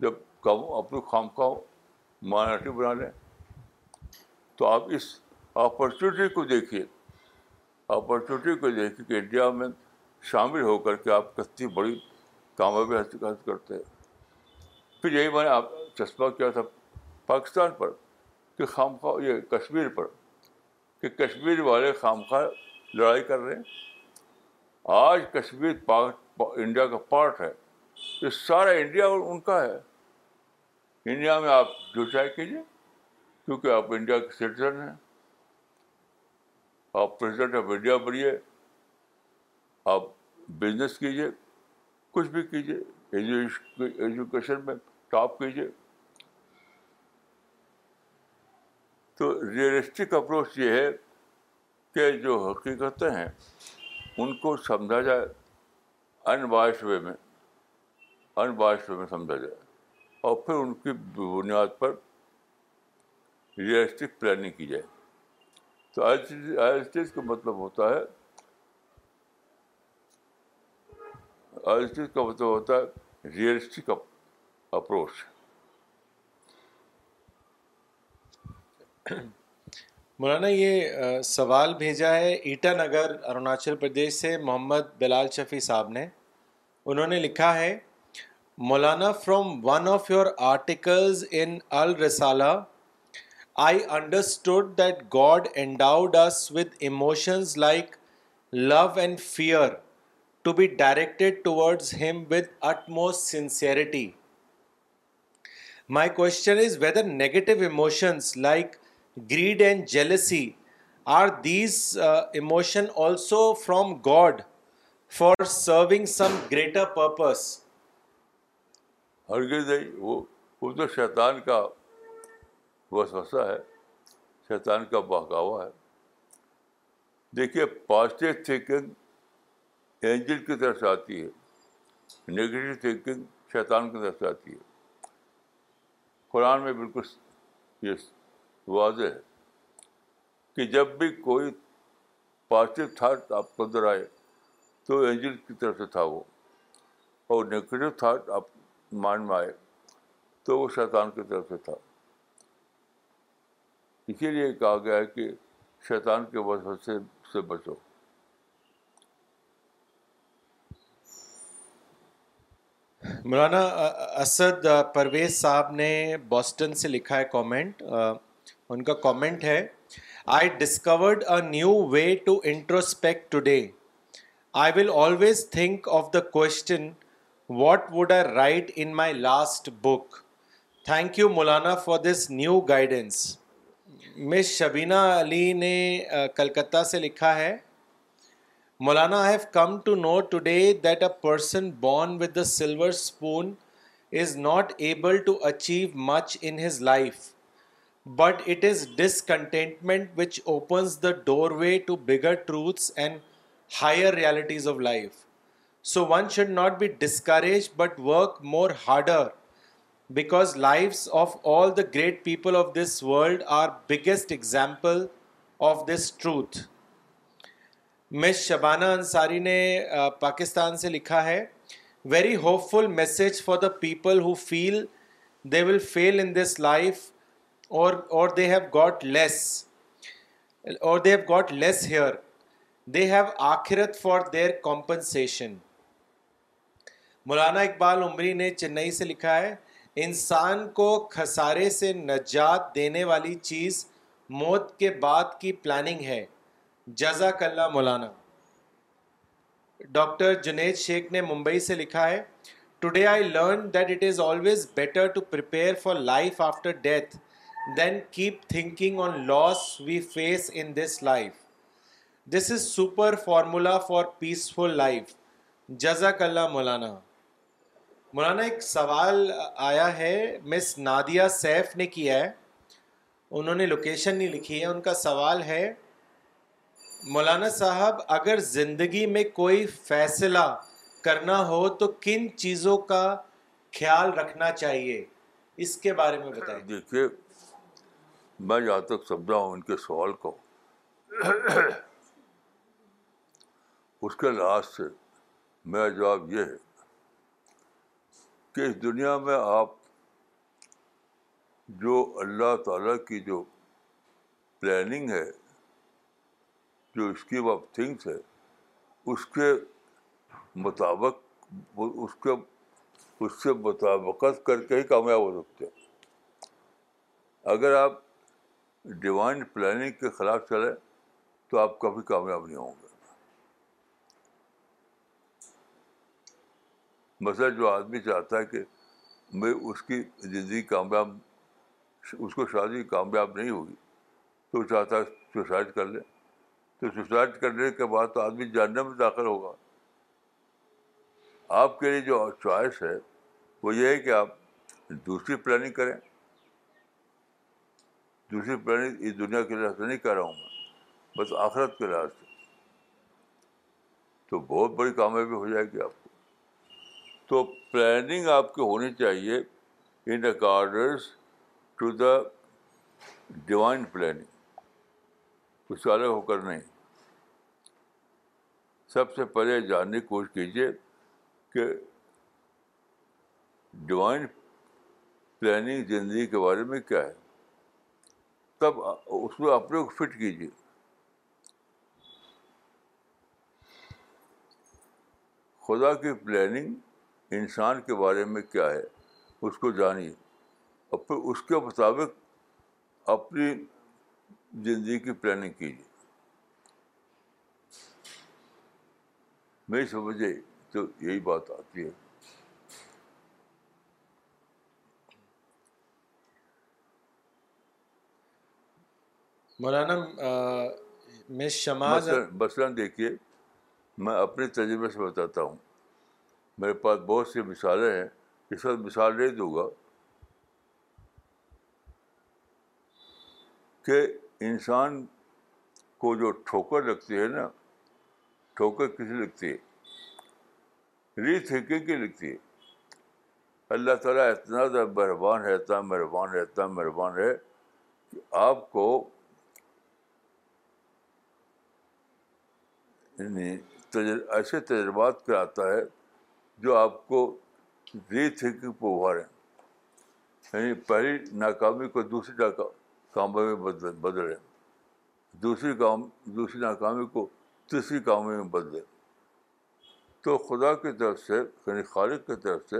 جب اپنی خام خواہ مائنارٹی بنا لیں تو آپ اس اپرچونیٹی کو دیکھیے اپرچونیٹی کو دیکھیے کہ انڈیا میں شامل ہو کر کے آپ کتنی بڑی کامیابی حاصل کرتے ہیں پھر یہی میں نے آپ چسپہ کیا تھا پاکستان پر کہ خام خواہ یہ کشمیر پر کہ کشمیر والے خام خواہ لڑائی کر رہے ہیں آج کشمیر انڈیا کا پارٹ ہے یہ سارا انڈیا اور ان کا ہے انڈیا میں آپ جو چاہے کیجیے کیونکہ آپ انڈیا کے سٹیزن ہیں آپ پریزیڈنٹ آف انڈیا بنیے آپ بزنس کیجیے کچھ بھی کیجیے ایجوکیشن میں ٹاپ کیجیے تو ریئلسٹک اپروچ یہ ہے کہ جو حقیقتیں ہیں ان کو سمجھا جائے انوائش وے میں انوائش وے میں سمجھا جائے اور پھر ان کی بنیاد پر ریئلسٹک پلاننگ کی جائے تو آئلسٹیز کا مطلب ہوتا ہے کا مطلب ہوتا ہے ریئلسٹک اپروچ مولانا یہ سوال بھیجا ہے ایٹا نگر اروناچل پردیش سے محمد بلال شفیع صاحب نے انہوں نے لکھا ہے Maulana from one of your articles in Al-Risala I understood that God endowed us with emotions like love and fear to be directed towards him with it most sincerity my question is whether negative emotions like greed and jealousy are these emotion also from God for serving some greater purpose وہ تو شیطان کا ہے شیطان کا بہکاوا ہے دیکھیے positive thinking Angel کی طرف سے آتی ہے نگیٹو تھینکنگ شیطان کی طرف سے آتی ہے قرآن میں بالکل یہ واضح ہے کہ جب بھی کوئی پازیٹیو تھاٹ آپ کے اندر آئے تو اینجل کی طرف سے تھا وہ اور نگیٹو تھاٹ آپ مائنڈ میں آئے تو وہ شیطان کی طرف سے تھا اسی لیے کہا گیا ہے کہ شیطان کے وسوسے سے بچو مولانا اسد پرویز صاحب نے بوسٹن سے لکھا ہے کامنٹ ان کا کامنٹ ہے I discovered a new way to introspect today I will always think of the question what would I write in my last book thank you Maulana for this new guidance miss Shabina Ali نے Calcutta uh, سے لکھا ہے Maulana I have come to know today that a person born with the silver spoon is not able to achieve much in his life but it is discontentment which opens the doorway to bigger truths and higher realities of life so one should not be discourage but work more harder because lives of all the great people of this world are biggest example of this truth miss Shabana Ansari نے پاکستان سے لکھا ہے very hopeful message for the people who feel they will fail in this life or or they have got less or they have got less here they have آخرت for their compensation Maulana Iqbal Umri نے چنئی سے لکھا ہے انسان کو خسارے سے نجات دینے والی چیز موت کے بعد کی پلاننگ ہے جزاک اللہ مولانا ڈاکٹر جنید شیخ نے ممبئی سے لکھا ہے today I learn that it is always better to prepare for life after death than keep thinking on loss we face in this life this is super formula for peaceful life جزاک اللہ مولانا مولانا ایک سوال آیا ہے مس Nadia safe نے کیا ہے انہوں نے لوکیشن نہیں لکھی ہے ان کا سوال ہے مولانا صاحب اگر زندگی میں کوئی فیصلہ کرنا ہو تو کن چیزوں کا خیال رکھنا چاہیے اس کے بارے میں بتائیں دیکھیے میں جہاں تک سمجھا ہوں ان کے سوال کو اس کے لحاظ سے میرا جواب یہ ہے کہ اس دنیا میں آپ جو اللہ تعالیٰ کی جو پلاننگ ہے جو اسکیم آف تھنگس ہے اس کے مطابق اس کے اس سے مطابقت کر کے ہی کامیاب ہو سکتے ہیں اگر آپ ڈیوائن پلاننگ کے خلاف چلے تو آپ کبھی کامیاب نہیں ہوں گے مثلاً جو آدمی چاہتا ہے کہ بھائی اس کی زندگی کامیاب اس کو شادی کامیاب نہیں ہوگی تو چاہتا ہے سوسائڈ کر لے تو سوسائڈ کرنے کے بعد تو آدمی جاننے میں داخل ہوگا آپ کے لیے جو چوائس ہے وہ یہ ہے کہ آپ دوسری پلاننگ کریں دوسری پلاننگ اس دنیا کے لحاظ سے نہیں کہہ رہا ہوں میں بس آخرت کے لحاظ سے تو بہت بڑی کامیابی ہو جائے گی آپ کو تو پلاننگ آپ کی ہونی چاہیے in accordance to the divine planning کچھ الگ ہو کر نہیں سب سے پہلے جاننے کی کوشش کیجیے کہ ڈیوائن پلاننگ زندگی کے بارے میں کیا ہے تب اس میں اپنے کو فٹ کیجیے خدا کی پلاننگ انسان کے بارے میں کیا ہے اس کو جانیے اور پھر اس کے مطابق اپنی زندگی کی پلاننگ کیجیے میری سمجھے تو یہی بات آتی ہے مولانا میں شماز مثلاً دیکھیے میں اپنے تجربے سے بتاتا ہوں میرے پاس بہت سی مثالیں ہیں اس وقت مثال نہیں دوں گا کہ انسان کو جو ٹھوکر لگتی ہے نا ٹھوکر کسی لگتی ہے ری تھنکنگ کی لگتی ہے اللہ تعالیٰ اتنا زیادہ مہربان ہے اتنا مہربان ہے اتنا مہربان ہے کہ آپ کو یعنی تجر ایسے تجربات کراتا آتا ہے جو آپ کو ری تھنکنگ پہ ابھاریں یعنی پہلی ناکامی کو دوسری ناکام کاموں میں بدلیں دوسری کام دوسری ناکامی کو تیسری کامیابی میں بدلے تو خدا کی طرف سے یعنی خالق کی طرف سے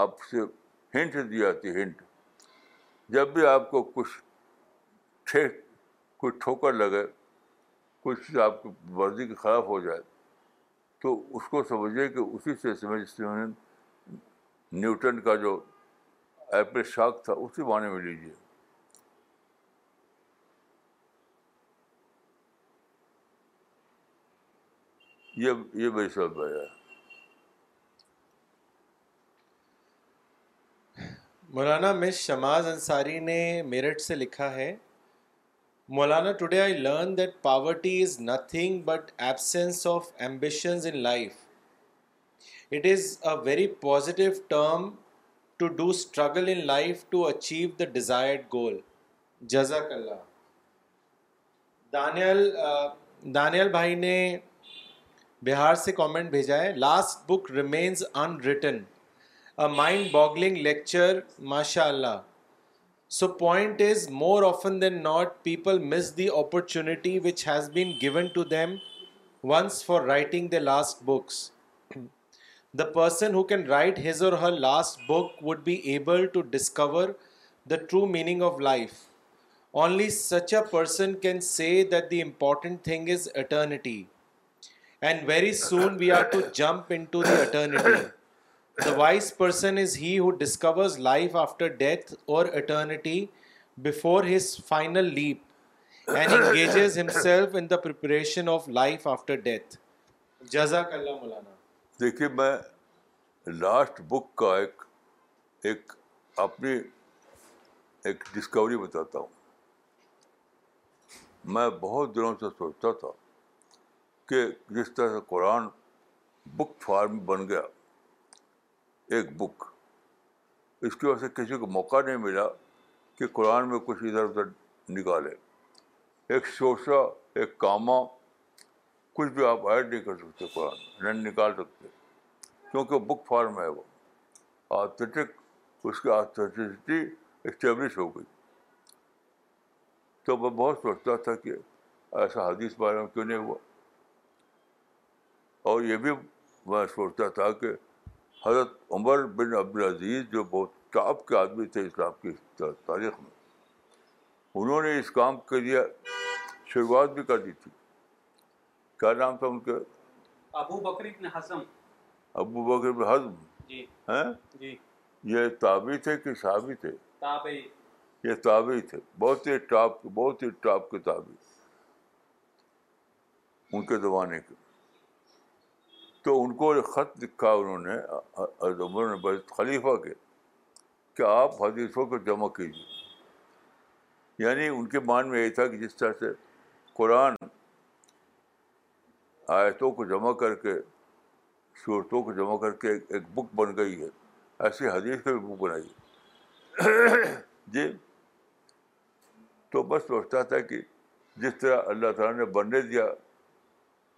آپ سے ہنٹ دی جاتی ہنٹ جب بھی آپ کو کچھ ٹھیک کچھ ٹھوکر لگے کچھ آپ کی ورزی کے خلاف ہو جائے تو اس کو سمجھیے کہ اسی سے سمجھ نیوٹن کا جو ایپل شاک تھا اسی معنی میں لیجیے یہ یہ بھائی سب مولانا مس شماز انصاری نے میرٹھ سے لکھا ہے Maulana today I learn that poverty is nothing but absence of ambitions in life it is a very positive term to do struggle in life to achieve the desired goal جزاک اللہ دانیا دانئل بھائی نے بہار سے کامنٹ بھیجا ہے last book remains in written a mind boggling lecture ماشاء اللہ So point is, more often than not, people miss the opportunity which has been given to them once for writing their last books. The person who can write his or her last book would be able to discover the true meaning of life. Only such a person can say that the important thing is eternity. And very soon we are to jump into the eternity. The wise person is he who discovers life after death or eternity before his final leap and engages himself in the preparation of life after death جزاک اللہ مولانا دیکھیے میں last book کا ایک ایک اپنی ایک Discovery بتاتا ہوں میں بہت دنوں سے سوچتا تھا کہ جس طرح سے قرآن بک فارم بن گیا ایک بک اس کی وجہ سے کسی کو موقع نہیں ملا کہ قرآن میں کچھ ادھر ادھر نکالے ایک شوشا ایک کاما کچھ بھی آپ ایڈ نہیں کر سکتے قرآن نہیں نکال سکتے کیونکہ بک فارم ہے وہ آتھیٹک اس کی آتھیسٹی اسٹیبلش ہو گئی تو میں بہت سوچتا تھا کہ ایسا حدیث بارے میں کیوں نہیں ہوا اور یہ بھی میں سوچتا تھا کہ حضرت عمر بن عبدالعزیز جو بہت ٹاپ کے آدمی تھے اسلام کی تاریخ میں انہوں نے اس کام کے لیے شروعات بھی کر دی تھی کیا نام تھا ان کے ابو بکر ابن حسم ابو بکر ابن حسم جی. ہاں؟ جی. یہ تابعی تھے کہ صحابی تھے تابعی. یہ تابعی تھے بہت ہی ٹاپ بہت ہی ٹاپ کے تابعی ان کے زمانے کے تو ان کو ایک خط لکھا انہوں نے عمر نے خلیفہ کے کہ آپ حدیثوں کو جمع کیجیے یعنی ان کے مان میں یہ تھا کہ جس طرح سے قرآن آیتوں کو جمع کر کے صورتوں کو جمع کر کے ایک بک بن گئی ہے ایسی حدیث کی بھی بک بنائی جی تو بس سوچتا تھا کہ جس طرح اللہ تعالیٰ نے بننے دیا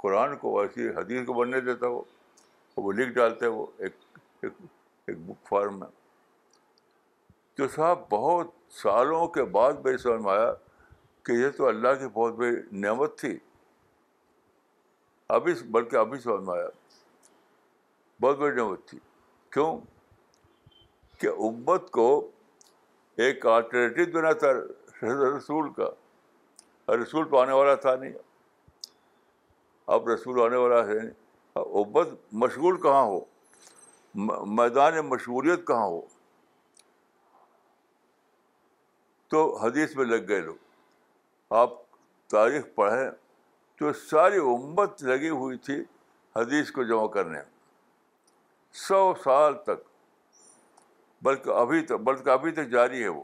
قرآن کو ایسی حدیث کو بننے دیتا وہ لکھ ڈالتے وہ ایک ایک بک فارم میں تو صاحب بہت سالوں کے بعد میری سمجھ میں آیا کہ یہ تو اللہ کی بہت بڑی نعمت تھی ابھی بلکہ ابھی سمجھ میں آیا بہت بڑی نعمت تھی کیوں کہ ابت کو ایک آلٹرنیٹیو دینا تھا رسول کا رسول تو آنے والا تھا نہیں اب رسول آنے والا ہے ابت مشغول کہاں ہو میدان مشغولیت کہاں ہو تو حدیث میں لگ گئے لوگ آپ تاریخ پڑھیں تو ساری امت لگی ہوئی تھی حدیث کو جمع کرنے سو سال تک بلکہ ابھی تک بلکہ ابھی تک جاری ہے وہ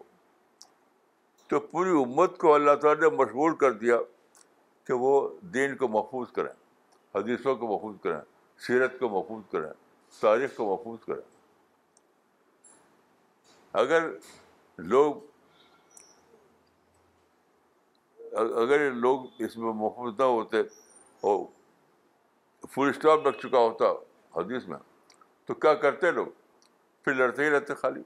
تو پوری امت کو اللہ تعالیٰ نے مشغول کر دیا کہ وہ دین کو محفوظ کریں حدیثوں کو محفوظ کریں سیرت کو محفوظ کریں تاریخ کو محفوظ کریں اگر لوگ اگر لوگ اس میں محفوظ نہ ہوتے اور فل اسٹاپ لگ چکا ہوتا حدیث میں تو کیا کرتے لوگ پھر لڑتے ہی رہتے خالی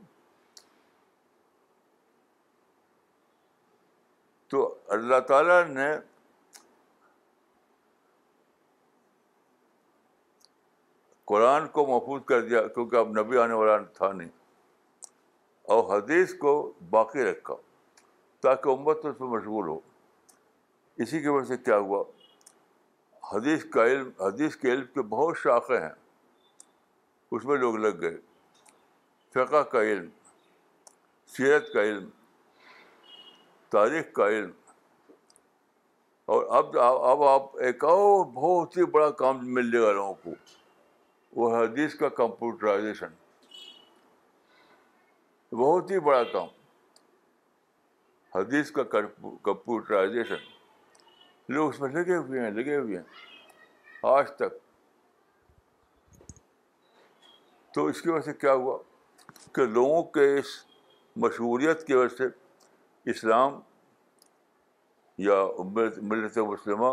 تو اللہ تعالیٰ نے قرآن کو محفوظ کر دیا کیونکہ اب نبی آنے والا تھا نہیں اور حدیث کو باقی رکھا تاکہ امت اس میں مشغول ہو اسی کی وجہ سے کیا ہوا حدیث کا علم حدیث کے علم کے بہت شاخیں ہیں اس میں لوگ لگ گئے فقہ کا علم سیرت کا علم تاریخ کا علم اور اب اب آپ ایک اور بہت ہی بڑا کام مل جائے گا لوگوں کو وہ حدیث کا کمپیوٹرائزیشن بہت ہی بڑا کام حدیث کا کمپیوٹرائزیشن لوگ اس میں لگے ہوئے ہیں لگے ہوئے ہیں آج تک تو اس کی وجہ سے کیا ہوا کہ لوگوں کے اس مشہوریت کی وجہ سے اسلام یا ملت مسلمہ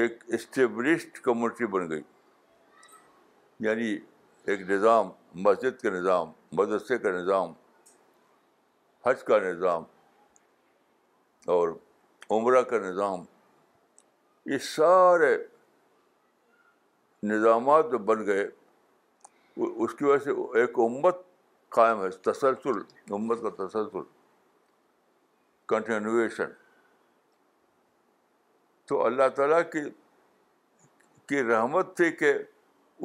ایک اسٹیبلشڈ کمیونٹی بن گئی یعنی ایک نظام مسجد کا نظام مدرسے کا نظام حج کا نظام اور عمرہ کا نظام یہ سارے نظامات جو بن گئے اس کی وجہ سے ایک امت قائم ہے تسلسل امت کا تسلسل کنٹینویشن تو اللہ تعالیٰ کی کی رحمت تھی کہ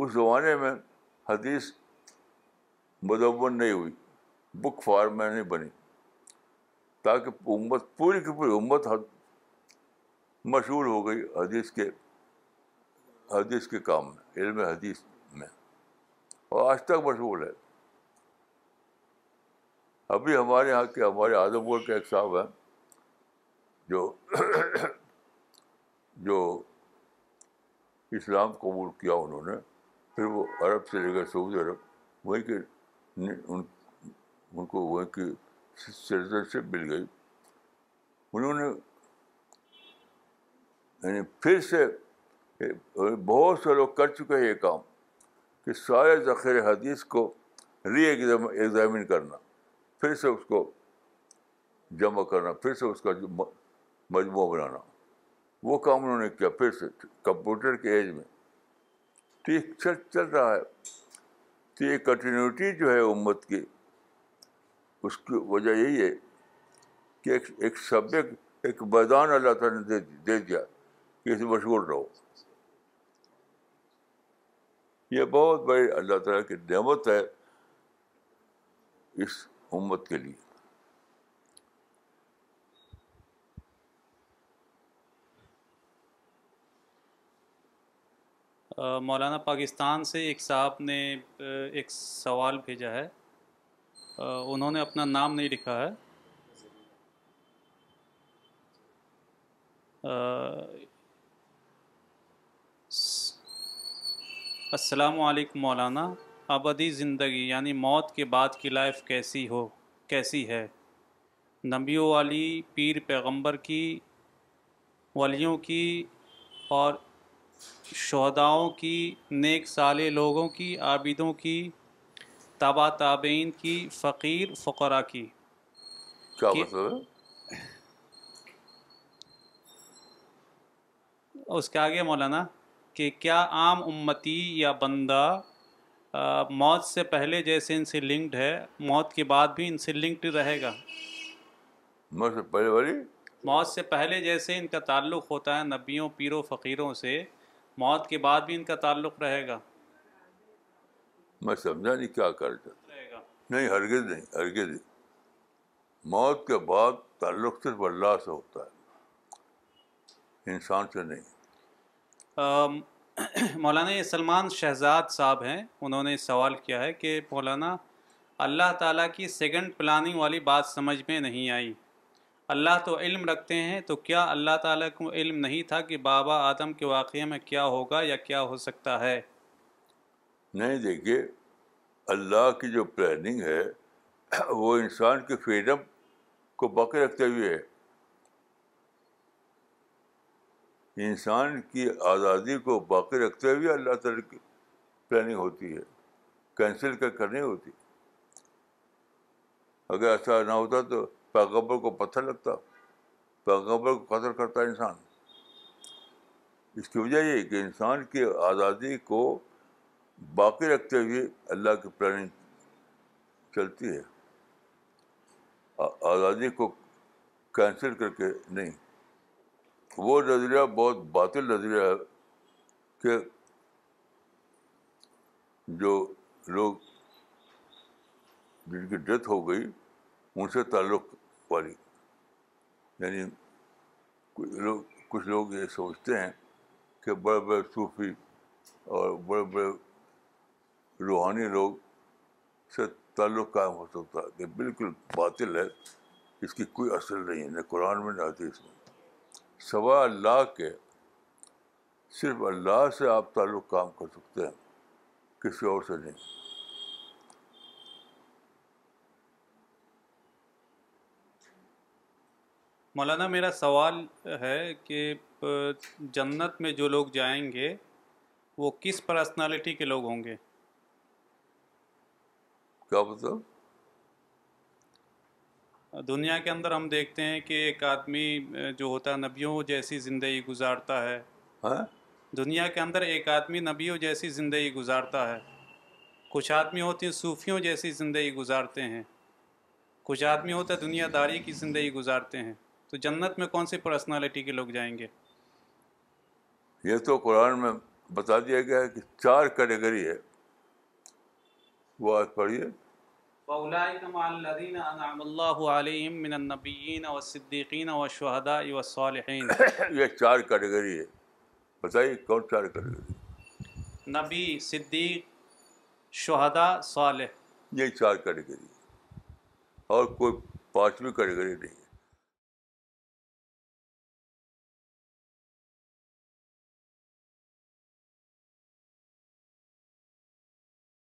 اس زمانے میں حدیث مدون نہیں ہوئی بک فارم میں نہیں بنی تاکہ امت پوری کی پوری امت حد مشہور ہو گئی حدیث کے حدیث کے کام میں علم حدیث میں اور آج تک مشہور ہے ابھی ہمارے یہاں کے ہمارے اعظم گڑھ کے ایک صاحب ہیں جو جو اسلام قبول کیا انہوں نے پھر وہ عرب سے لے گئے سعودی عرب وہیں کے ان ان کو وہیں کی سٹیزن مل گئی انہوں نے یعنی پھر سے بہت سے لوگ کر چکے ہیں یہ کام کہ سارے ذخیر حدیث کو ری ایگزام ایگزامن کرنا پھر سے اس کو جمع کرنا پھر سے اس کا مجموعہ بنانا وہ کام انہوں نے کیا پھر سے کمپیوٹر کے ایج میں تو یہ چل چل رہا ہے تو یہ کنٹینیوٹی جو ہے امت کی اس کی وجہ یہی ہے کہ ایک ایک سبق ایک میدان اللہ تعالیٰ نے دے دیا کہ اسے مشغول رہو یہ بہت بڑی اللہ تعالیٰ کی نعمت ہے اس امت کے لیے مولانا پاکستان سے ایک صاحب نے ایک سوال بھیجا ہے انہوں نے اپنا نام نہیں لکھا ہے السلام علیکم مولانا ابدی زندگی یعنی موت کے بعد کی لائف کیسی ہو کیسی ہے نبیوں والی پیر پیغمبر کی ولیوں کی اور شہداؤں کی نیک سالے لوگوں کی عابدوں کی تابعین کی فقیر فقرا کی کیا مطلب اس کے آگے مولانا کہ کیا عام امتی یا بندہ موت سے پہلے جیسے ان سے لنکڈ ہے موت کے بعد بھی ان سے لنکڈ رہے گا موت سے پہلے جیسے ان کا تعلق ہوتا ہے نبیوں پیروں فقیروں سے موت کے بعد بھی ان کا تعلق رہے گا میں سمجھا نہیں کیا کرتا رہے گا نہیں ہرگز نہیں ہرگز نہیں موت کے بعد تعلق صرف اللہ سے ہوتا ہے انسان سے نہیں مولانا سلمان شہزاد صاحب ہیں انہوں نے سوال کیا ہے کہ مولانا اللہ تعالیٰ کی سیکنڈ پلاننگ والی بات سمجھ میں نہیں آئی اللہ تو علم رکھتے ہیں تو کیا اللہ تعالیٰ کو علم نہیں تھا کہ بابا آدم کے واقعے میں کیا ہوگا یا کیا ہو سکتا ہے نہیں دیکھیے اللہ کی جو پلاننگ ہے وہ انسان کے فریڈم کو باقی رکھتے ہوئے ہے انسان کی آزادی کو باقی رکھتے ہوئے اللہ تعالیٰ کی پلاننگ ہوتی ہے کینسل کر کرنی ہوتی اگر ایسا نہ ہوتا تو پیغبر کو پتھر لگتا پیغبر کو قدر کرتا انسان اس کی وجہ یہ کہ انسان کی آزادی کو باقی رکھتے ہوئے اللہ کی پلاننگ چلتی ہے آزادی کو کینسل کر کے نہیں وہ نظریہ بہت باطل نظریہ ہے کہ جو لوگ جن کی ڈیتھ ہو گئی ان سے تعلق والی یعنی کچھ لوگ کچھ لوگ یہ سوچتے ہیں کہ بڑے بڑے صوفی اور بڑے بڑے روحانی لوگ سے تعلق قائم ہو سکتا ہے یہ بالکل باطل ہے اس کی کوئی اصل نہیں ہے نہ قرآن میں نہ حدیث میں سوا اللہ کے صرف اللہ سے آپ تعلق کام کر سکتے ہیں کسی اور سے نہیں مولانا میرا سوال ہے کہ جنت میں جو لوگ جائیں گے وہ کس پرسنالٹی کے لوگ ہوں گے کیا مطلب دنیا کے اندر ہم دیکھتے ہیں کہ ایک آدمی جو ہوتا ہے نبیوں جیسی زندگی گزارتا ہے ہاں؟ دنیا کے اندر ایک آدمی نبیوں جیسی زندگی گزارتا ہے کچھ آدمی ہوتی ہیں صوفیوں جیسی زندگی گزارتے ہیں کچھ آدمی ہوتا ہے دنیا داری کی زندگی گزارتے ہیں تو جنت میں کون سی پرسنالٹی کے لوگ جائیں گے یہ تو قرآن میں بتا دیا گیا ہے کہ چار کیٹیگری ہے وہ آج پڑھیے یہ چار کیٹیگری ہے بتائیے کون چار کیٹیگری نبی صدیق شہدا صالح یہ چار کیٹیگری اور کوئی پانچویں کیٹیگری نہیں ہے